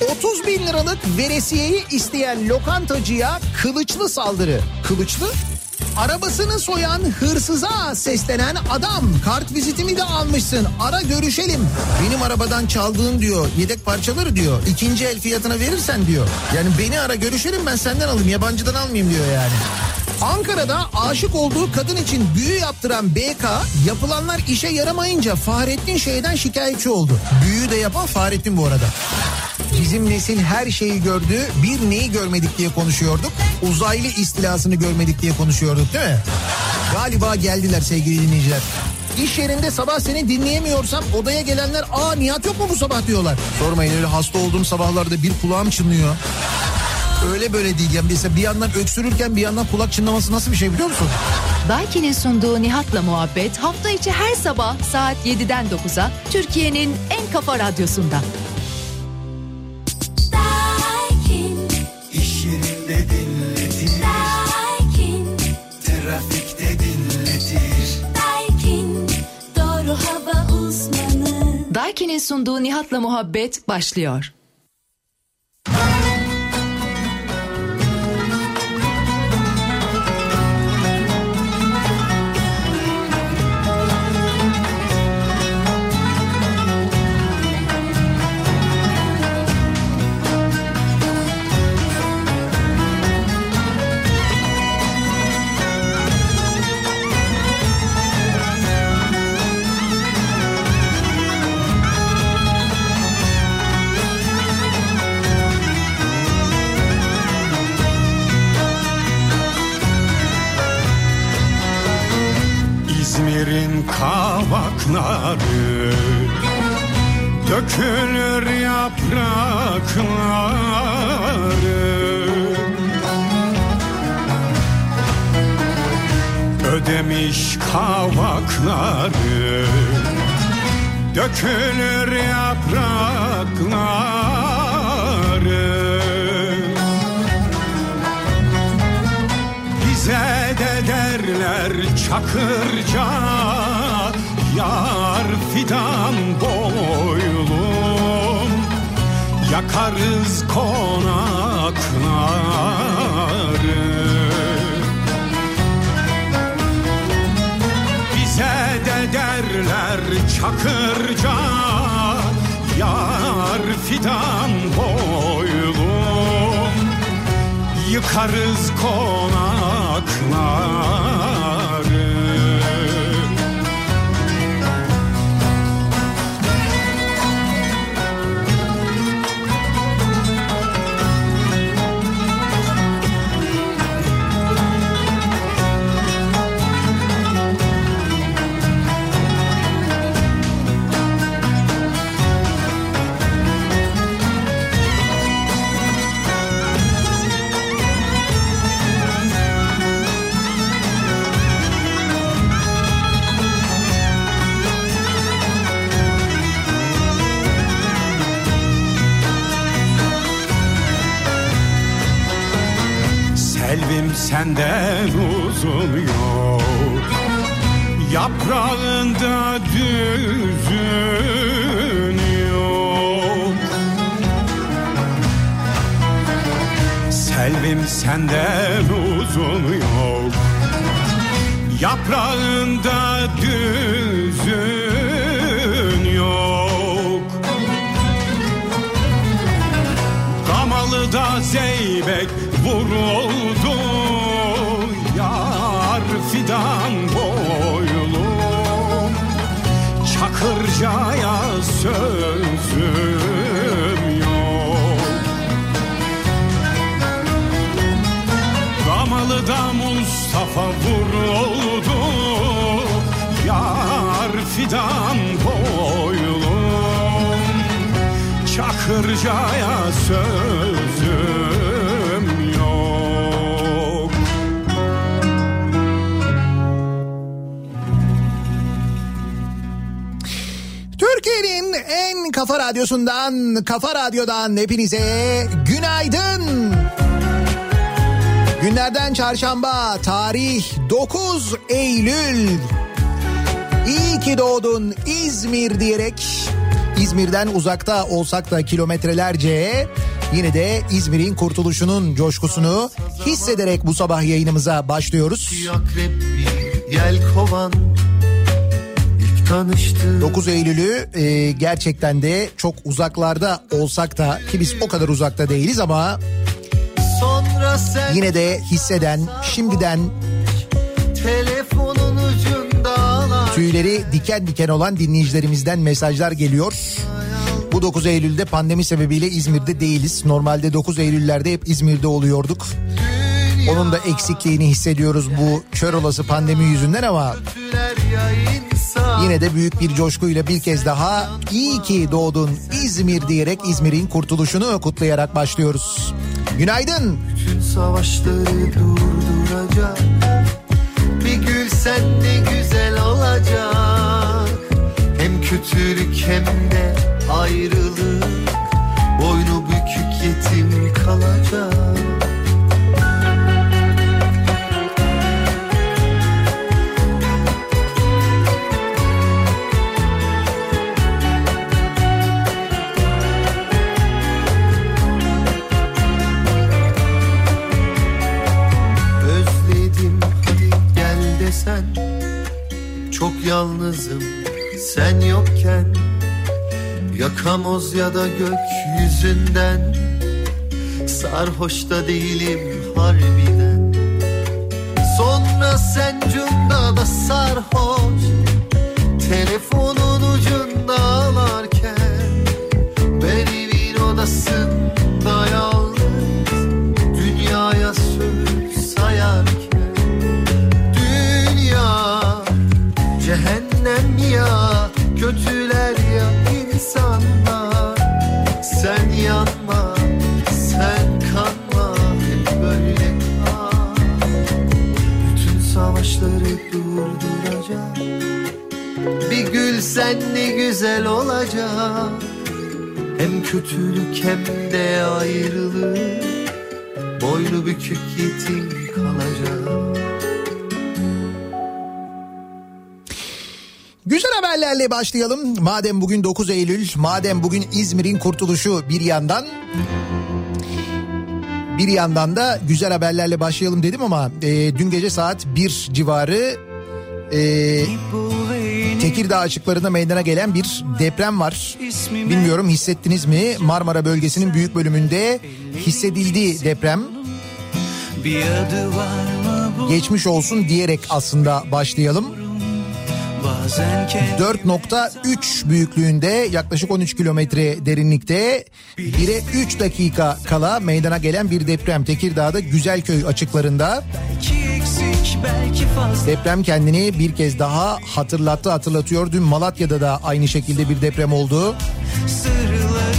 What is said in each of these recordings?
30 bin liralık veresiyeyi isteyen lokantacıya kılıçlı saldırı. Kılıçlı? Arabasını soyan hırsıza seslenen adam kart vizitimi de almışsın ara görüşelim. Benim arabadan çaldığın diyor yedek parçaları diyor ikinci el fiyatına verirsen diyor. Yani beni ara görüşelim ben senden alayım yabancıdan almayayım diyor yani. Ankara'da aşık olduğu kadın için büyü yaptıran BK yapılanlar işe yaramayınca Fahrettin şeyden şikayetçi oldu. Büyü de yapan Fahrettin bu arada. Bizim nesil her şeyi gördü. Bir neyi görmedik diye konuşuyorduk. Uzaylı istilasını görmedik diye konuşuyorduk değil mi? Galiba geldiler sevgili dinleyiciler. İş yerinde sabah seni dinleyemiyorsam odaya gelenler aa Nihat yok mu bu sabah diyorlar. Sormayın öyle hasta olduğum sabahlarda bir kulağım çınlıyor. Öyle böyle değil. Yani mesela bir yandan öksürürken bir yandan kulak çınlaması nasıl bir şey biliyor musun? Daiki'nin sunduğu Nihat'la muhabbet hafta içi her sabah saat 7'den 9'a Türkiye'nin en kafa radyosunda. Daiki'nin sunduğu Nihat'la muhabbet başlıyor. Kavakları Dökülür yaprakları. Bize de derler çakırca Yar fidan boylum Yakarız konakları derler çakırca Yar fidan boylum Yıkarız konakları senden uzun yok Yaprağında düzün yok Selvim senden uzun yok Yaprağında düzün yok Gamalı da zeybek vuruldu Fidan boylum Çakırcaya sözüm yok. Gamalı da Mustafa vuruldu Yar fidan boylum Çakırcaya sözüm kafa radyosundan, kafa radyodan hepinize günaydın. Günlerden çarşamba, tarih 9 Eylül. İyi ki doğdun İzmir diyerek İzmir'den uzakta olsak da kilometrelerce yine de İzmir'in kurtuluşunun coşkusunu hissederek bu sabah yayınımıza başlıyoruz. yel kovan İlk tanıştığım 9 Eylül'ü e, gerçekten de çok uzaklarda olsak da ki biz o kadar uzakta değiliz ama yine de hisseden şimdiden telefonun ucunda tüyleri diken diken olan dinleyicilerimizden mesajlar geliyor. Bu 9 Eylül'de pandemi sebebiyle İzmir'de değiliz. Normalde 9 Eylül'lerde hep İzmir'de oluyorduk. Onun da eksikliğini hissediyoruz bu kör olası pandemi yüzünden ama yine de büyük bir coşkuyla bir kez daha iyi ki doğdun İzmir diyerek İzmir'in kurtuluşunu kutlayarak başlıyoruz. Günaydın. Bütün savaşları durduracak. Bir gül sen ne güzel olacak. Hem kötülük hem de ayrılık. Boynu bükük yetim kalacak yalnızım. Sen yokken Yakamoz ya da gökyüzünden. Sarhoş da değilim harbiden. Sonra sen cunda da sarhoş Telefonun ucunda ağlarken olacak. Hem kötülük hem de ayrılık. Boynu bükük yetim kalacak. Güzel haberlerle başlayalım. Madem bugün 9 Eylül, madem bugün İzmir'in kurtuluşu bir yandan bir yandan da güzel haberlerle başlayalım dedim ama e, dün gece saat 1 civarı e, Tekirdağ açıklarında meydana gelen bir deprem var. Bilmiyorum hissettiniz mi? Marmara bölgesinin büyük bölümünde hissedildi deprem. Geçmiş olsun diyerek aslında başlayalım. bazen kendi 4.3 büyüklüğünde yaklaşık 13 kilometre derinlikte 1'e 3 dakika kala meydana gelen bir deprem Tekirdağ'da Güzelköy açıklarında belki deprem kendini bir kez daha hatırlattı hatırlatıyor. Dün Malatya'da da aynı şekilde bir deprem oldu. sırlayın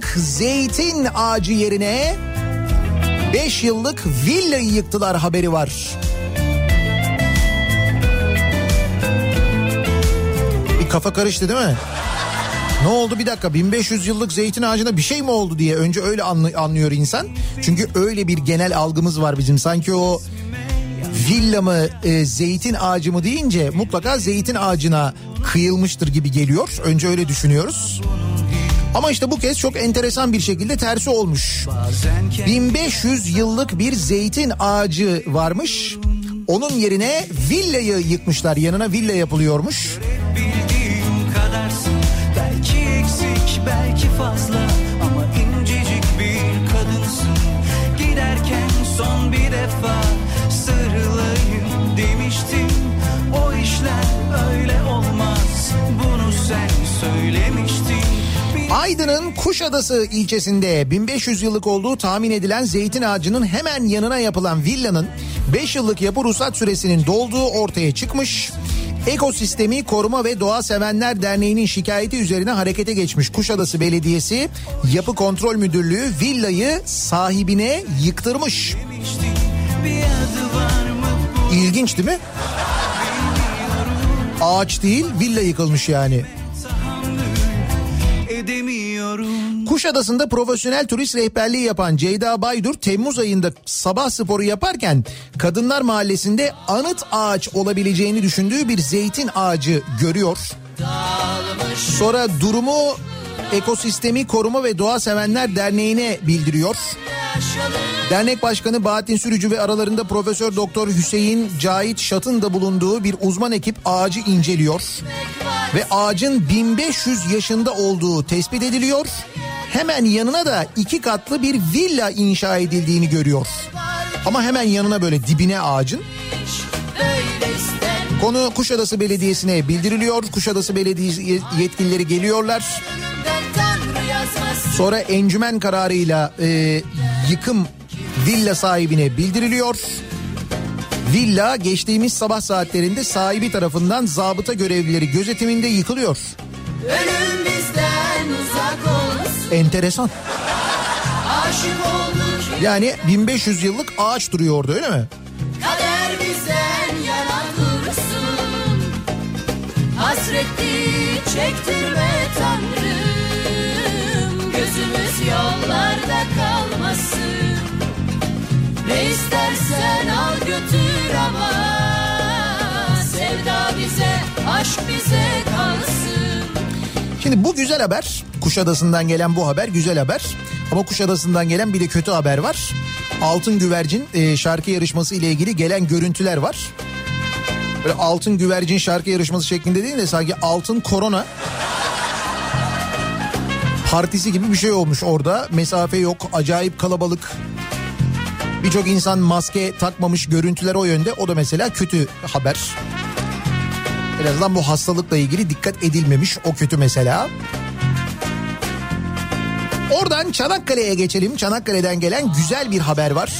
yıllık zeytin ağacı yerine 5 yıllık villayı yıktılar haberi var. Bir kafa karıştı değil mi? Ne oldu bir dakika 1500 yıllık zeytin ağacına bir şey mi oldu diye önce öyle anlı- anlıyor insan. Çünkü öyle bir genel algımız var bizim sanki o villa mı e, zeytin ağacı mı deyince mutlaka zeytin ağacına kıyılmıştır gibi geliyor. Önce öyle düşünüyoruz. Ama işte bu kez çok enteresan bir şekilde tersi olmuş. 1500 yıllık bir zeytin ağacı varmış. Onun yerine villayı yıkmışlar. Yanına villa yapılıyormuş. Belki eksik belki fazla Ama incecik bir kadınsın Giderken son bir defa Sarılayım demiştim O işler öyle olmaz Bunu sen söylemiştin Aydın'ın Kuşadası ilçesinde 1500 yıllık olduğu tahmin edilen zeytin ağacının hemen yanına yapılan villanın 5 yıllık yapı ruhsat süresinin dolduğu ortaya çıkmış. Ekosistemi Koruma ve Doğa Sevenler Derneği'nin şikayeti üzerine harekete geçmiş Kuşadası Belediyesi Yapı Kontrol Müdürlüğü villayı sahibine yıktırmış. İlginç değil mi? Ağaç değil villa yıkılmış yani. Kuşadası'nda profesyonel turist rehberliği yapan Ceyda Baydur Temmuz ayında sabah sporu yaparken Kadınlar Mahallesi'nde anıt ağaç olabileceğini düşündüğü bir zeytin ağacı görüyor. Sonra durumu Ekosistemi Koruma ve Doğa Sevenler Derneği'ne bildiriyor. Dernek Başkanı Bahattin Sürücü ve aralarında Profesör Doktor Hüseyin Cahit Şat'ın da bulunduğu bir uzman ekip ağacı inceliyor. Ve ağacın 1500 yaşında olduğu tespit ediliyor. Hemen yanına da iki katlı bir villa inşa edildiğini görüyor. Ama hemen yanına böyle dibine ağacın. Konu Kuşadası Belediyesi'ne bildiriliyor. Kuşadası Belediyesi yetkilileri geliyorlar. Sonra encümen kararıyla e, yıkım villa sahibine bildiriliyor. Villa geçtiğimiz sabah saatlerinde sahibi tarafından zabıta görevlileri gözetiminde yıkılıyor. Ölüm bizden uzak olsun Enteresan. Yani 1500 yıllık ağaç duruyor orada öyle mi? Kader bizden yana dursun Hasretli çektirme Tanrım. Gözümüz yollarda kalmasın. Ne istersen al götür ama. Sevda bize, aşk bize kalsın Şimdi bu güzel haber. Kuşadası'ndan gelen bu haber güzel haber. Ama Kuşadası'ndan gelen bir de kötü haber var. Altın Güvercin e, şarkı yarışması ile ilgili gelen görüntüler var. Böyle Altın Güvercin şarkı yarışması şeklinde değil de sanki Altın Korona partisi gibi bir şey olmuş orada. Mesafe yok, acayip kalabalık. Birçok insan maske takmamış görüntüler o yönde. O da mesela kötü haber. En azından bu hastalıkla ilgili dikkat edilmemiş o kötü mesela. Oradan Çanakkale'ye geçelim. Çanakkale'den gelen güzel bir haber var.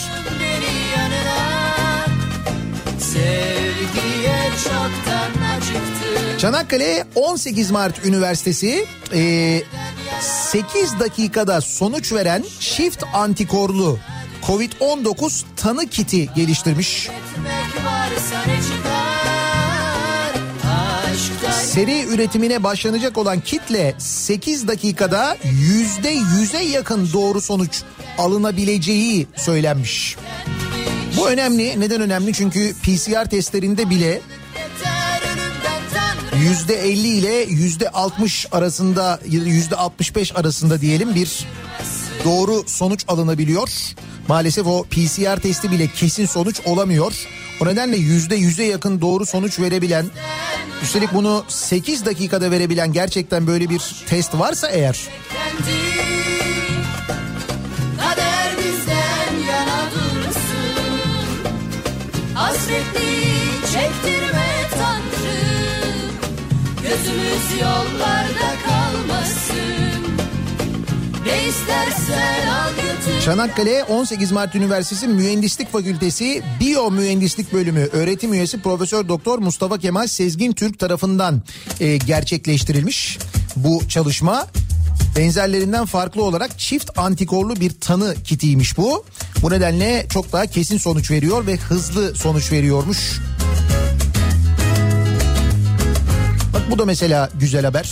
Çanakkale 18 Mart Üniversitesi e, 8 dakikada sonuç veren çift antikorlu Covid-19 tanı kiti geliştirmiş. Etmek varsa Seri üretimine başlanacak olan kitle 8 dakikada %100'e yakın doğru sonuç alınabileceği söylenmiş. Bu önemli. Neden önemli? Çünkü PCR testlerinde bile yeter ölümden Tanrı %50 ile %60 arasında ya da %65 arasında diyelim bir doğru sonuç alınabiliyor. Maalesef o PCR testi bile kesin sonuç olamıyor. O nedenle %100'e yakın doğru sonuç verebilen, üstelik bunu 8 dakikada verebilen gerçekten böyle bir test varsa eğer. Hasretli çektirme Tanrım Gözümüz yollarda kalmasın Çanakkale 18 Mart Üniversitesi Mühendislik Fakültesi Biyo Mühendislik Bölümü öğretim üyesi Profesör Doktor Mustafa Kemal Sezgin Türk tarafından e, gerçekleştirilmiş bu çalışma. Benzerlerinden farklı olarak çift antikorlu bir tanı kitiymiş bu. Bu nedenle çok daha kesin sonuç veriyor ve hızlı sonuç veriyormuş. Bak bu da mesela güzel haber.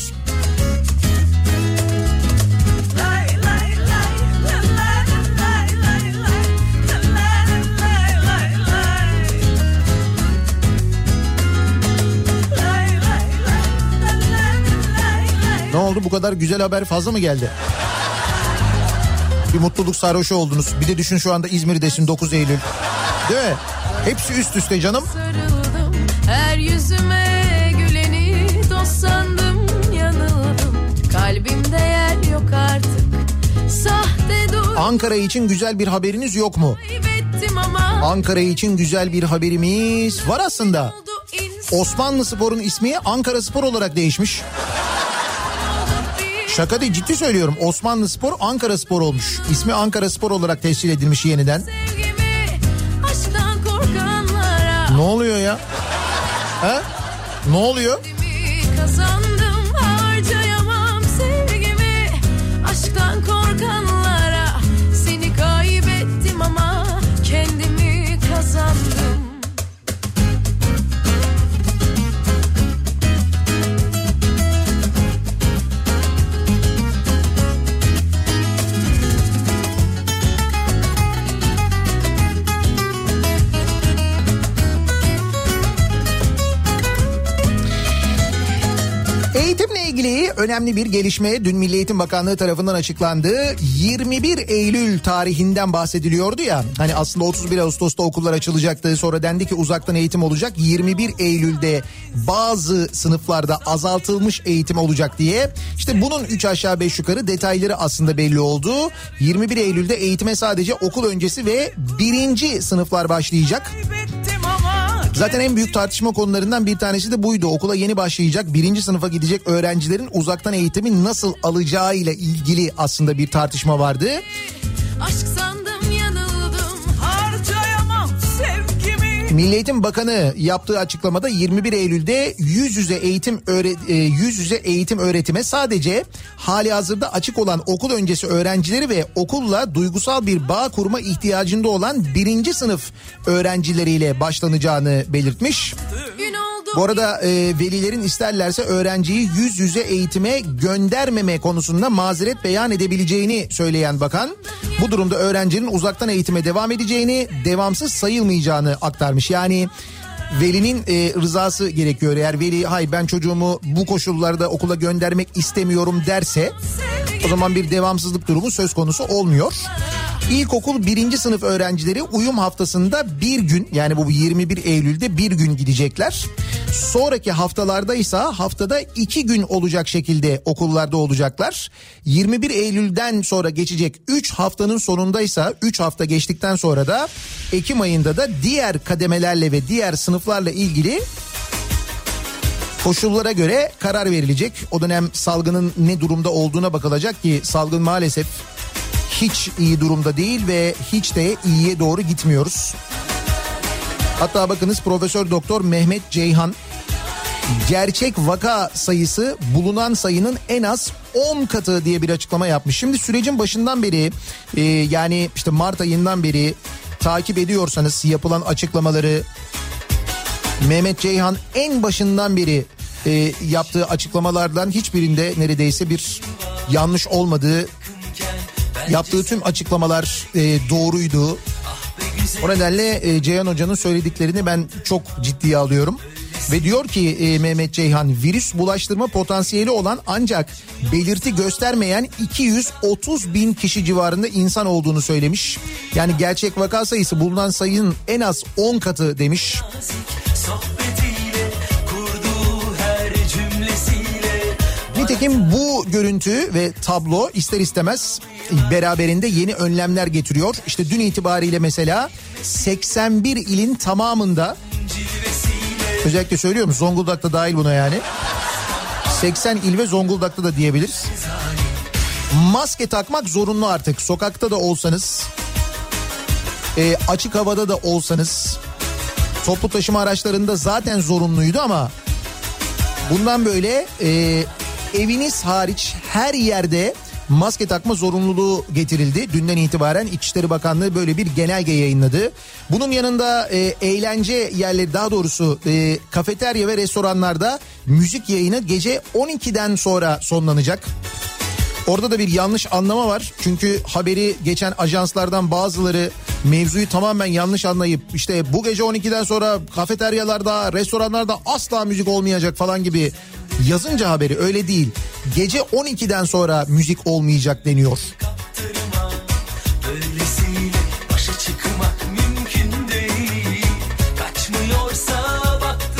Ne oldu bu kadar güzel haber fazla mı geldi? Bir mutluluk sarhoşu oldunuz. Bir de düşün şu anda İzmir'desin 9 Eylül. Değil mi? Hepsi üst üste canım. sarıldım Her yüzüme güleni dost sandım yanıldım Kalbimde yer yok artık Sahte dur Ankara için güzel bir haberiniz yok mu? Ankara için güzel bir haberimiz var aslında. Osmanlı Spor'un ismi Ankara Spor olarak değişmiş. Şaka değil ciddi söylüyorum. Osmanlı Spor Ankara Spor olmuş. İsmi Ankara Spor olarak tescil edilmiş yeniden. sevgimi Ne oluyor ya? Ha? Ne oluyor? İlgili önemli bir gelişme dün Milli Eğitim Bakanlığı tarafından açıklandı. 21 Eylül tarihinden bahsediliyordu ya. Hani aslında 31 Ağustos'ta okullar açılacaktı. Sonra dendi ki uzaktan eğitim olacak. 21 Eylül'de bazı sınıflarda azaltılmış eğitim olacak diye. İşte bunun 3 aşağı 5 yukarı detayları aslında belli oldu. 21 Eylül'de eğitime sadece okul öncesi ve birinci sınıflar başlayacak. Kaybettim Zaten en büyük tartışma konularından bir tanesi de buydu. Okula yeni başlayacak, birinci sınıfa gidecek öğrencilerin uzaktan eğitimi nasıl alacağıyla ilgili aslında bir tartışma vardı. Aşk sandım Milli Eğitim Bakanı yaptığı açıklamada 21 Eylül'de yüz yüze eğitim öğre- e, yüz yüze eğitim öğretime sadece hali hazırda açık olan okul öncesi öğrencileri ve okulla duygusal bir bağ kurma ihtiyacında olan birinci sınıf öğrencileriyle başlanacağını belirtmiş. Gün Bu arada e, velilerin isterlerse öğrenciyi yüz yüze eğitime göndermeme konusunda mazeret beyan edebileceğini söyleyen bakan bu durumda öğrencinin uzaktan eğitime devam edeceğini, devamsız sayılmayacağını aktarmış. Yani velinin e, rızası gerekiyor. Eğer veli hayır ben çocuğumu bu koşullarda okula göndermek istemiyorum derse o zaman bir devamsızlık durumu söz konusu olmuyor. İlkokul birinci sınıf öğrencileri uyum haftasında bir gün yani bu 21 Eylül'de bir gün gidecekler. Sonraki haftalarda ise haftada iki gün olacak şekilde okullarda olacaklar. 21 Eylül'den sonra geçecek 3 haftanın sonunda ise 3 hafta geçtikten sonra da Ekim ayında da diğer kademelerle ve diğer sınıflarla ilgili koşullara göre karar verilecek. O dönem salgının ne durumda olduğuna bakılacak ki salgın maalesef hiç iyi durumda değil ve hiç de iyiye doğru gitmiyoruz. Hatta bakınız Profesör Doktor Mehmet Ceyhan gerçek vaka sayısı bulunan sayının en az 10 katı diye bir açıklama yapmış. Şimdi sürecin başından beri e, yani işte Mart ayından beri takip ediyorsanız yapılan açıklamaları Mehmet Ceyhan en başından beri e, yaptığı açıklamalardan hiçbirinde neredeyse bir yanlış olmadığı yaptığı tüm açıklamalar e, doğruydu. O nedenle e, Ceyhan Hoca'nın söylediklerini ben çok ciddiye alıyorum. Ve diyor ki e, Mehmet Ceyhan virüs bulaştırma potansiyeli olan ancak belirti göstermeyen 230 bin kişi civarında insan olduğunu söylemiş. Yani gerçek vaka sayısı bulunan sayının en az 10 katı demiş. Sohbetiyle Nitekim bu görüntü ve tablo ister istemez beraberinde yeni önlemler getiriyor. İşte dün itibariyle mesela 81 ilin tamamında özellikle söylüyorum Zonguldak'ta dahil buna yani. 80 il ve Zonguldak'ta da diyebiliriz. Maske takmak zorunlu artık. Sokakta da olsanız, e, açık havada da olsanız, toplu taşıma araçlarında zaten zorunluydu ama Bundan böyle e, eviniz hariç her yerde maske takma zorunluluğu getirildi. Dünden itibaren İçişleri Bakanlığı böyle bir genelge yayınladı. Bunun yanında e, eğlence yerleri daha doğrusu e, kafeterya ve restoranlarda müzik yayını gece 12'den sonra sonlanacak. Orada da bir yanlış anlama var. Çünkü haberi geçen ajanslardan bazıları mevzuyu tamamen yanlış anlayıp işte bu gece 12'den sonra kafeteryalarda, restoranlarda asla müzik olmayacak falan gibi yazınca haberi öyle değil. Gece 12'den sonra müzik olmayacak deniyor.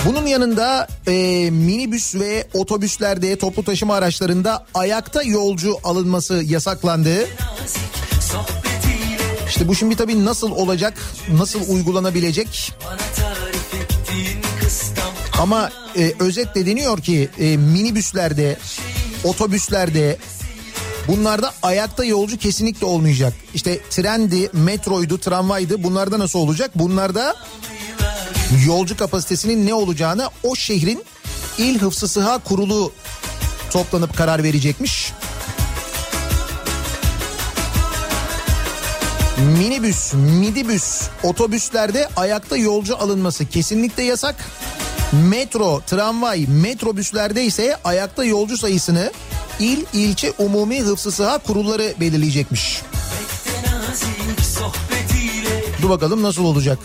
Bunun yanında e, minibüs ve otobüslerde toplu taşıma araçlarında ayakta yolcu alınması yasaklandı. İşte bu şimdi tabii nasıl olacak, nasıl uygulanabilecek Ama e, özetle deniyor ki e, minibüslerde, otobüslerde bunlarda ayakta yolcu kesinlikle olmayacak. İşte trendi, metroydu, tramvaydı bunlarda nasıl olacak? Bunlarda yolcu kapasitesinin ne olacağını o şehrin İl Hıfzı Sıha Kurulu toplanıp karar verecekmiş. Minibüs, midibüs, otobüslerde ayakta yolcu alınması kesinlikle yasak. Metro, tramvay, metrobüslerde ise ayakta yolcu sayısını il, ilçe, umumi hıfzı sıha kurulları belirleyecekmiş. Dur bakalım nasıl olacak.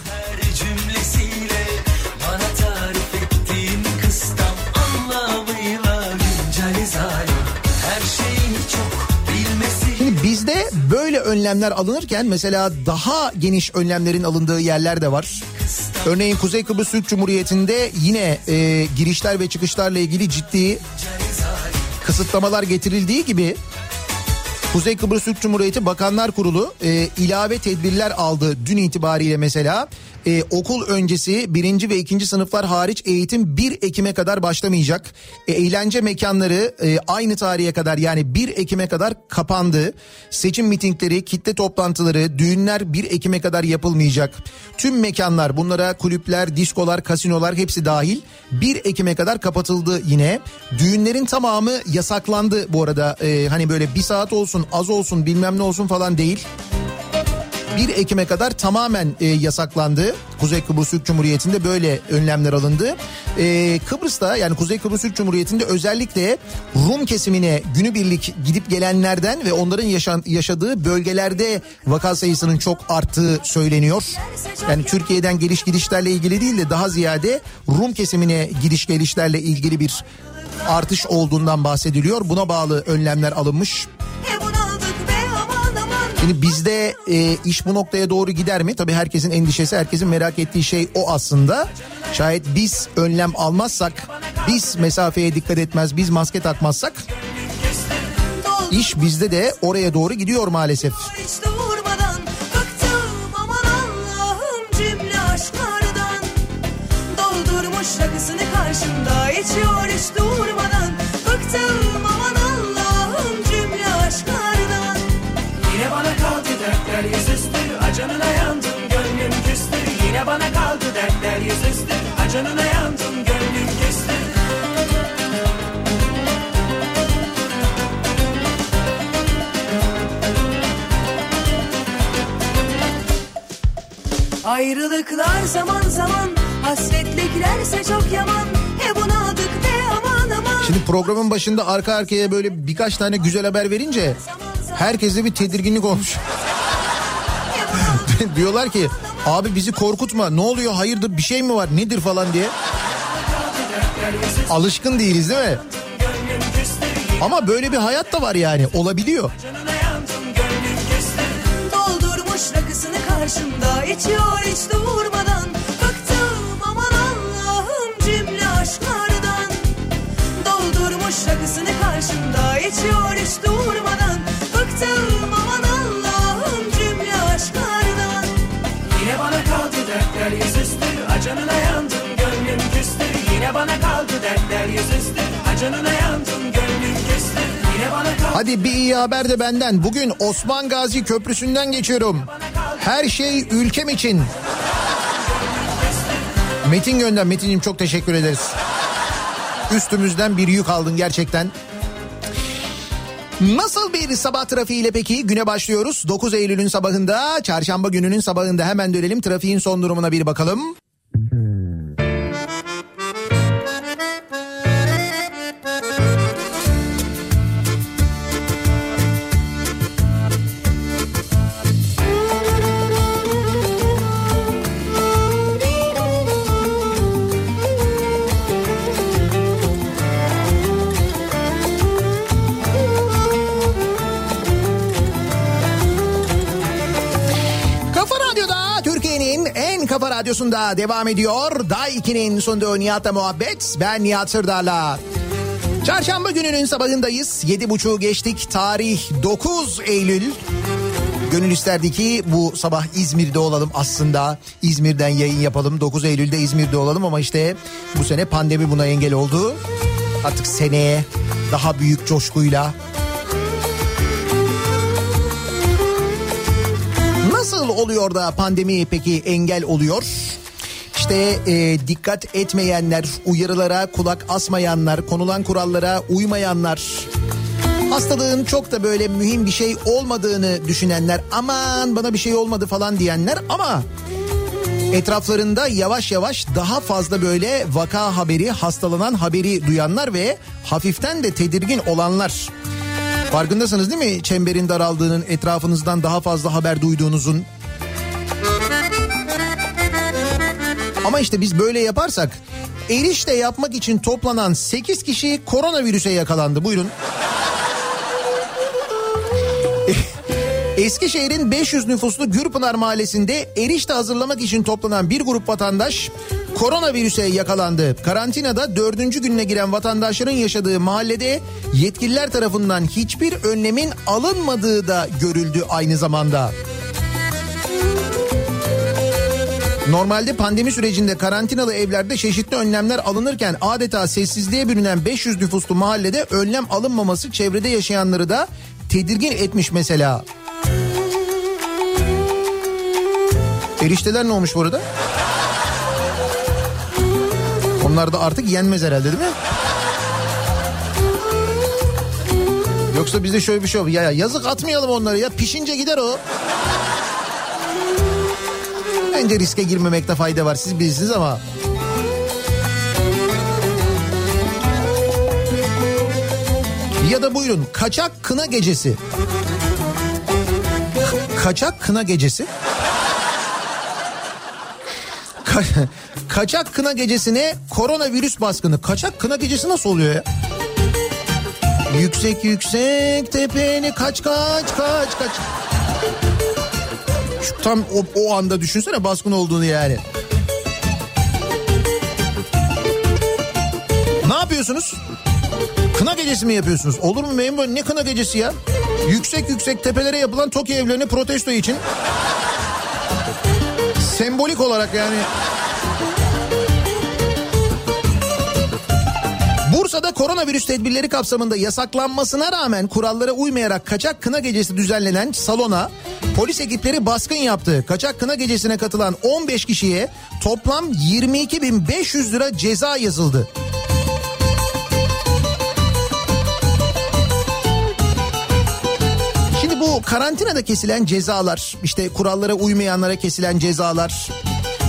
Önlemler alınırken mesela daha geniş önlemlerin alındığı yerler de var. Örneğin Kuzey Kıbrıs Türk Cumhuriyeti'nde yine e, girişler ve çıkışlarla ilgili ciddi kısıtlamalar getirildiği gibi Kuzey Kıbrıs Türk Cumhuriyeti Bakanlar Kurulu e, ilave tedbirler aldı dün itibariyle mesela. E, okul öncesi birinci ve ikinci sınıflar hariç eğitim 1 Ekim'e kadar başlamayacak. E, eğlence mekanları e, aynı tarihe kadar yani 1 Ekim'e kadar kapandı. Seçim mitingleri, kitle toplantıları, düğünler 1 Ekim'e kadar yapılmayacak. Tüm mekanlar bunlara kulüpler, diskolar, kasinolar hepsi dahil 1 Ekim'e kadar kapatıldı yine. Düğünlerin tamamı yasaklandı bu arada. E, hani böyle bir saat olsun az olsun bilmem ne olsun falan değil. 1 Ekim'e kadar tamamen e, yasaklandı. Kuzey Kıbrıs Türk Cumhuriyeti'nde böyle önlemler alındı. E, Kıbrıs'ta yani Kuzey Kıbrıs Türk Cumhuriyeti'nde özellikle Rum kesimine günübirlik gidip gelenlerden ve onların yaşan, yaşadığı bölgelerde vaka sayısının çok arttığı söyleniyor. Yani Türkiye'den geliş gidişlerle ilgili değil de daha ziyade Rum kesimine gidiş gelişlerle ilgili bir artış olduğundan bahsediliyor. Buna bağlı önlemler alınmış. E aman. Şimdi bizde e, iş bu noktaya doğru gider mi? Tabii herkesin endişesi, herkesin merak ettiği şey o aslında. Şayet biz önlem almazsak, biz mesafeye dikkat etmez, biz maske takmazsak iş bizde de oraya doğru gidiyor maalesef. Rakısını karşımda içiyor hiç durmadan Bıktım Acanına yandım gönlüm küstü Ayrılıklar zaman zaman hasretliklerse çok yaman. E bunaldık be aman aman. Şimdi programın başında arka arkaya böyle birkaç tane güzel haber verince herkeste bir tedirginlik olmuş. Diyorlar ki abi bizi korkutma. Ne oluyor? Hayırdır? Bir şey mi var? Nedir falan diye. Alışkın değiliz değil mi? Ama böyle bir hayat da var yani. Olabiliyor. Doldurmuş rakısını karşımda. İçiyor hiç durmadan Bıktım aman Allah'ım cümle aşklardan. Doldurmuş rakısını karşımda. İçiyor hiç durmadan Bıktım Hadi bir iyi haber de benden. Bugün Osman Gazi Köprüsü'nden geçiyorum. Her şey ülkem için. Metin gönder. Metin'cim çok teşekkür ederiz. Üstümüzden bir yük aldın gerçekten. Nasıl bir sabah trafiğiyle peki güne başlıyoruz? 9 Eylül'ün sabahında, çarşamba gününün sabahında hemen dönelim trafiğin son durumuna bir bakalım. Radyosunda devam ediyor. Day 2'nin sunduğu Nihat'la muhabbet. Ben Nihat Sırdar'la. Çarşamba gününün sabahındayız. Yedi buçuğu geçtik. Tarih 9 Eylül. Gönül isterdi ki bu sabah İzmir'de olalım aslında. İzmir'den yayın yapalım. 9 Eylül'de İzmir'de olalım ama işte bu sene pandemi buna engel oldu. Artık seneye daha büyük coşkuyla oluyor da pandemi peki engel oluyor? İşte e, dikkat etmeyenler, uyarılara kulak asmayanlar, konulan kurallara uymayanlar, hastalığın çok da böyle mühim bir şey olmadığını düşünenler, aman bana bir şey olmadı falan diyenler ama etraflarında yavaş yavaş daha fazla böyle vaka haberi, hastalanan haberi duyanlar ve hafiften de tedirgin olanlar. Farkındasınız değil mi? Çemberin daraldığının, etrafınızdan daha fazla haber duyduğunuzun. Ama işte biz böyle yaparsak erişte yapmak için toplanan 8 kişi koronavirüse yakalandı. Buyurun. Eskişehir'in 500 nüfuslu Gürpınar Mahallesi'nde erişte hazırlamak için toplanan bir grup vatandaş koronavirüse yakalandı. Karantinada dördüncü gününe giren vatandaşların yaşadığı mahallede yetkililer tarafından hiçbir önlemin alınmadığı da görüldü aynı zamanda. Normalde pandemi sürecinde karantinalı evlerde çeşitli önlemler alınırken adeta sessizliğe bürünen 500 nüfuslu mahallede önlem alınmaması çevrede yaşayanları da tedirgin etmiş mesela. Erişteler ne olmuş bu arada? Onlar da artık yenmez herhalde değil mi? Yoksa bizde şöyle bir şey olur. Ya, ya yazık atmayalım onları ya pişince gider o. Bence riske girmemekte fayda var. Siz bilirsiniz ama. Ya da buyurun kaçak kına gecesi. Kaçak kına gecesi. Ka- kaçak kına gecesine koronavirüs baskını. Kaçak kına gecesi nasıl oluyor ya? Yüksek yüksek tepeni kaç kaç kaç kaç. Şu tam o, o anda düşünsene baskın olduğunu yani. Ne yapıyorsunuz? Kına gecesi mi yapıyorsunuz? Olur mu memur? Ne kına gecesi ya? Yüksek yüksek tepelere yapılan TOKİ evlerini protesto için. Sembolik olarak yani. Bursa'da koronavirüs tedbirleri kapsamında yasaklanmasına rağmen kurallara uymayarak kaçak kına gecesi düzenlenen salona polis ekipleri baskın yaptı. Kaçak kına gecesine katılan 15 kişiye toplam 22.500 lira ceza yazıldı. Şimdi bu karantinada kesilen cezalar, işte kurallara uymayanlara kesilen cezalar,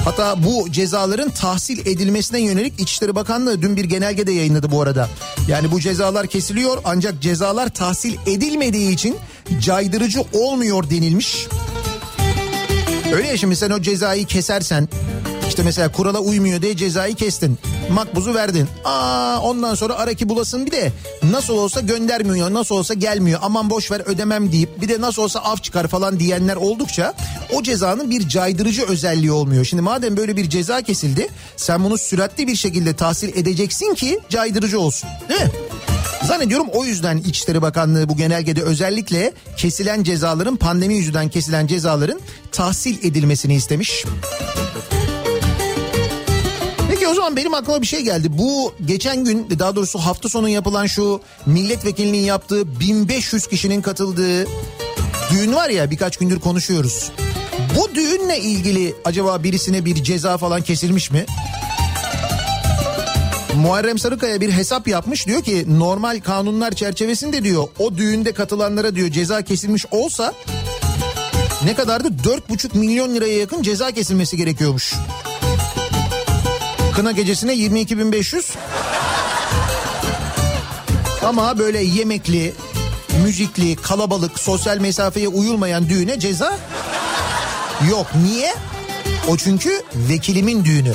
Hatta bu cezaların tahsil edilmesine yönelik İçişleri Bakanlığı dün bir genelge de yayınladı bu arada. Yani bu cezalar kesiliyor ancak cezalar tahsil edilmediği için caydırıcı olmuyor denilmiş. Öyle ya şimdi sen o cezayı kesersen işte mesela kurala uymuyor diye cezayı kestin. Makbuzu verdin. Aa ondan sonra araki bulasın bir de nasıl olsa göndermiyor, nasıl olsa gelmiyor. Aman boş ver ödemem deyip bir de nasıl olsa af çıkar falan diyenler oldukça o cezanın bir caydırıcı özelliği olmuyor. Şimdi madem böyle bir ceza kesildi sen bunu süratli bir şekilde tahsil edeceksin ki caydırıcı olsun. Değil mi? Zannediyorum o yüzden İçişleri Bakanlığı bu genelgede özellikle kesilen cezaların pandemi yüzünden kesilen cezaların tahsil edilmesini istemiş. Zaman benim aklıma bir şey geldi. Bu geçen gün daha doğrusu hafta sonu yapılan şu milletvekilinin yaptığı 1500 kişinin katıldığı düğün var ya birkaç gündür konuşuyoruz. Bu düğünle ilgili acaba birisine bir ceza falan kesilmiş mi? Muharrem Sarıkaya bir hesap yapmış diyor ki normal kanunlar çerçevesinde diyor o düğünde katılanlara diyor ceza kesilmiş olsa ne kadardı 4,5 milyon liraya yakın ceza kesilmesi gerekiyormuş. Kına gecesine 22.500 ama böyle yemekli, müzikli, kalabalık, sosyal mesafeye uyulmayan düğüne ceza yok. Niye? O çünkü vekilimin düğünü.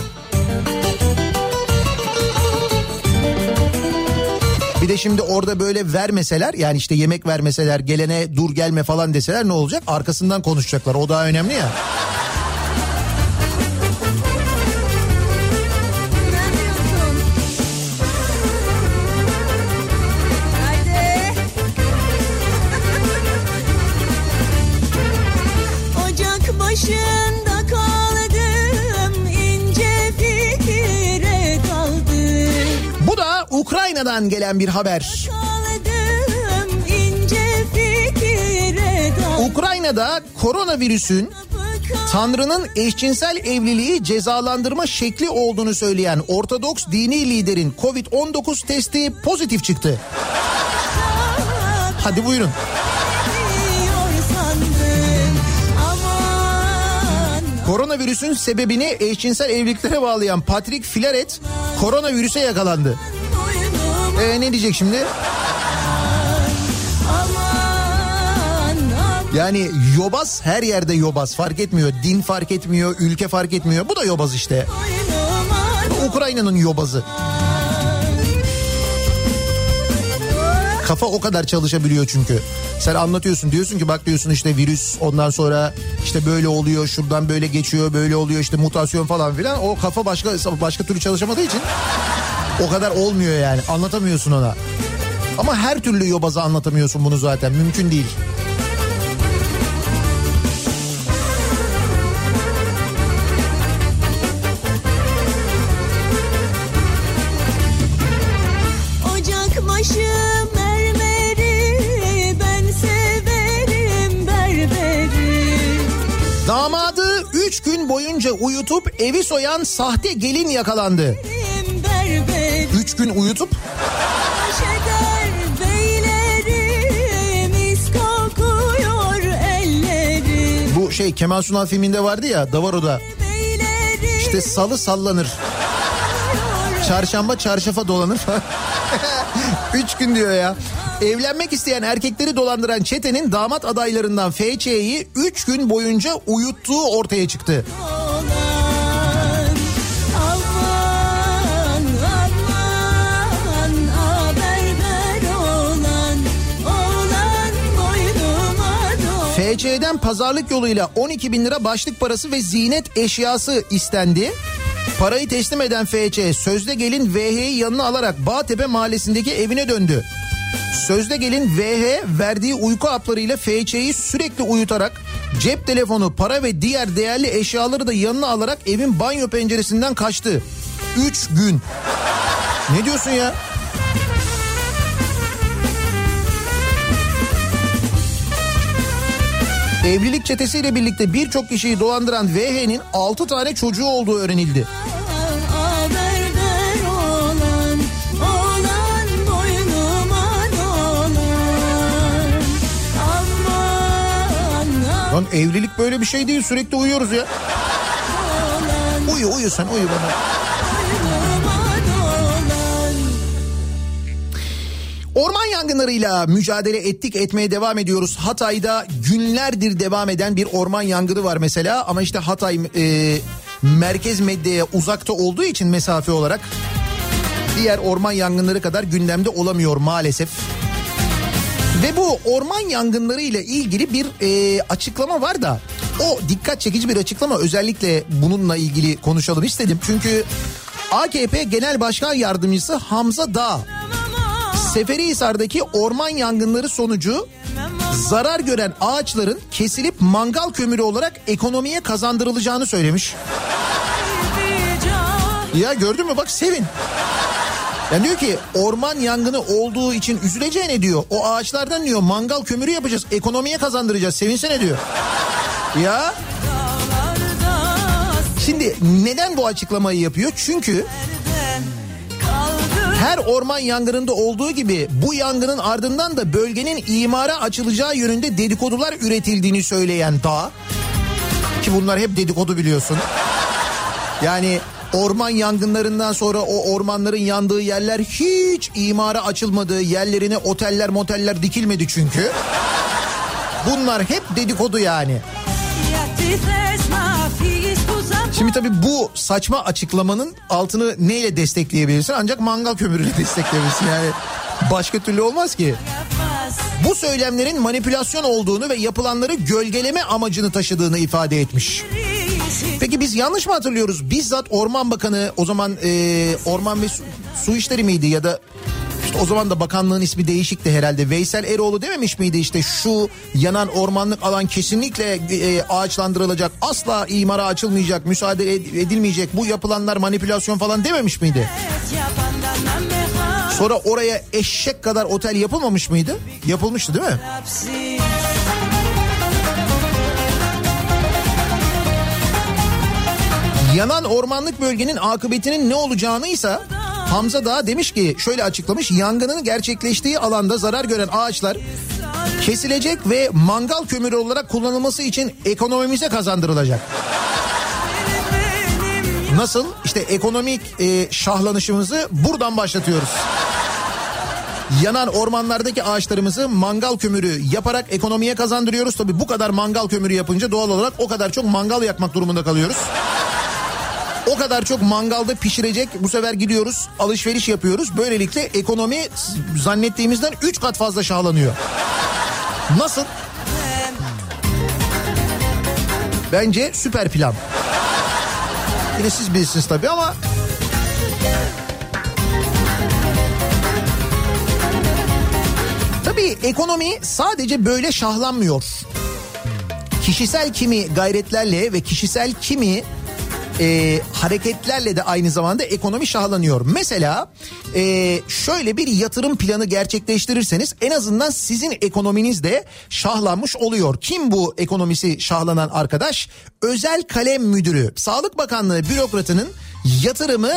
Bir de şimdi orada böyle vermeseler yani işte yemek vermeseler gelene dur gelme falan deseler ne olacak? Arkasından konuşacaklar o daha önemli ya. Ukrayna'dan gelen bir haber. Ukrayna'da koronavirüsün Tanrı'nın eşcinsel evliliği cezalandırma şekli olduğunu söyleyen Ortodoks dini liderin Covid-19 testi pozitif çıktı. Hadi buyurun. Koronavirüsün sebebini eşcinsel evliliklere bağlayan Patrick Filaret koronavirüse yakalandı. Boynum E ne diyecek şimdi? Yani yobaz her yerde yobaz fark etmiyor. Din fark etmiyor, ülke fark etmiyor. Bu da yobaz işte. Ukrayna'nın yobazı. Kafa o kadar çalışabiliyor çünkü. Sen anlatıyorsun diyorsun ki bak diyorsun işte virüs ondan sonra işte böyle oluyor şuradan böyle geçiyor böyle oluyor işte mutasyon falan filan. O kafa başka başka türlü çalışamadığı için o kadar olmuyor yani anlatamıyorsun ona. Ama her türlü yobaza anlatamıyorsun bunu zaten mümkün değil. Damadı 3 gün boyunca uyutup evi soyan sahte gelin yakalandı. 3 gün uyutup bu şey Kemal Sunal filminde vardı ya Davaro'da işte salı sallanır. Çarşamba çarşafa dolanır. Üç gün diyor ya. Evlenmek isteyen erkekleri dolandıran çetenin damat adaylarından FÇ'yi 3 gün boyunca uyuttuğu ortaya çıktı. FC'den pazarlık yoluyla 12 bin lira başlık parası ve ziynet eşyası istendi. Parayı teslim eden FC sözde gelin VH'yi yanına alarak Bağtepe mahallesindeki evine döndü. Sözde gelin VH verdiği uyku haplarıyla FC'yi sürekli uyutarak cep telefonu, para ve diğer değerli eşyaları da yanına alarak evin banyo penceresinden kaçtı. 3 gün. Ne diyorsun ya? Evlilik çetesiyle birlikte birçok kişiyi dolandıran VH'nin 6 tane çocuğu olduğu öğrenildi. Lan evlilik böyle bir şey değil sürekli uyuyoruz ya. Uyu uyu sen uyu bana. Orman yangınlarıyla mücadele ettik etmeye devam ediyoruz. Hatay'da günlerdir devam eden bir orman yangını var mesela ama işte Hatay e, merkez medyaya uzakta olduğu için mesafe olarak diğer orman yangınları kadar gündemde olamıyor maalesef. Ve bu orman yangınları ile ilgili bir e, açıklama var da o dikkat çekici bir açıklama özellikle bununla ilgili konuşalım istedim. Çünkü AKP Genel Başkan Yardımcısı Hamza Dağ Seferihisar'daki orman yangınları sonucu zarar gören ağaçların kesilip mangal kömürü olarak ekonomiye kazandırılacağını söylemiş. Ya gördün mü bak sevin. Yani diyor ki orman yangını olduğu için üzüleceğine diyor. O ağaçlardan diyor mangal kömürü yapacağız. Ekonomiye kazandıracağız. Sevinsene diyor. Ya. Şimdi neden bu açıklamayı yapıyor? Çünkü her orman yangınında olduğu gibi bu yangının ardından da bölgenin imara açılacağı yönünde dedikodular üretildiğini söyleyen Dağ. Ki bunlar hep dedikodu biliyorsun. Yani orman yangınlarından sonra o ormanların yandığı yerler hiç imara açılmadı. Yerlerine oteller moteller dikilmedi çünkü. Bunlar hep dedikodu yani. Şimdi tabii bu saçma açıklamanın altını neyle destekleyebilirsin? Ancak mangal kömürüyle destekleyebilirsin yani. Başka türlü olmaz ki. Bu söylemlerin manipülasyon olduğunu ve yapılanları gölgeleme amacını taşıdığını ifade etmiş. Peki biz yanlış mı hatırlıyoruz? Bizzat Orman Bakanı o zaman e, Orman ve Su, Su İşleri miydi ya da işte o zaman da bakanlığın ismi değişikti herhalde. Veysel Eroğlu dememiş miydi işte şu yanan ormanlık alan kesinlikle e, ağaçlandırılacak. Asla imara açılmayacak, müsaade ed- edilmeyecek. Bu yapılanlar manipülasyon falan dememiş miydi? Sonra oraya eşek kadar otel yapılmamış mıydı? Yapılmıştı değil mi? Yanan ormanlık bölgenin akıbetinin ne olacağınıysa Hamza Dağ demiş ki şöyle açıklamış yangının gerçekleştiği alanda zarar gören ağaçlar kesilecek ve mangal kömürü olarak kullanılması için ekonomimize kazandırılacak. Nasıl? İşte ekonomik e, şahlanışımızı buradan başlatıyoruz. Yanan ormanlardaki ağaçlarımızı mangal kömürü yaparak ekonomiye kazandırıyoruz. Tabii bu kadar mangal kömürü yapınca doğal olarak o kadar çok mangal yakmak durumunda kalıyoruz. O kadar çok mangalda pişirecek bu sefer gidiyoruz alışveriş yapıyoruz. Böylelikle ekonomi zannettiğimizden 3 kat fazla şahlanıyor. Nasıl? Bence süper plan. Yine siz bilirsiniz tabii ama Tabii ekonomi sadece böyle şahlanmıyor. Kişisel kimi gayretlerle ve kişisel kimi e, hareketlerle de aynı zamanda ekonomi şahlanıyor. Mesela e, şöyle bir yatırım planı gerçekleştirirseniz en azından sizin ekonominiz de şahlanmış oluyor. Kim bu ekonomisi şahlanan arkadaş? Özel kalem müdürü. Sağlık Bakanlığı bürokratının yatırımı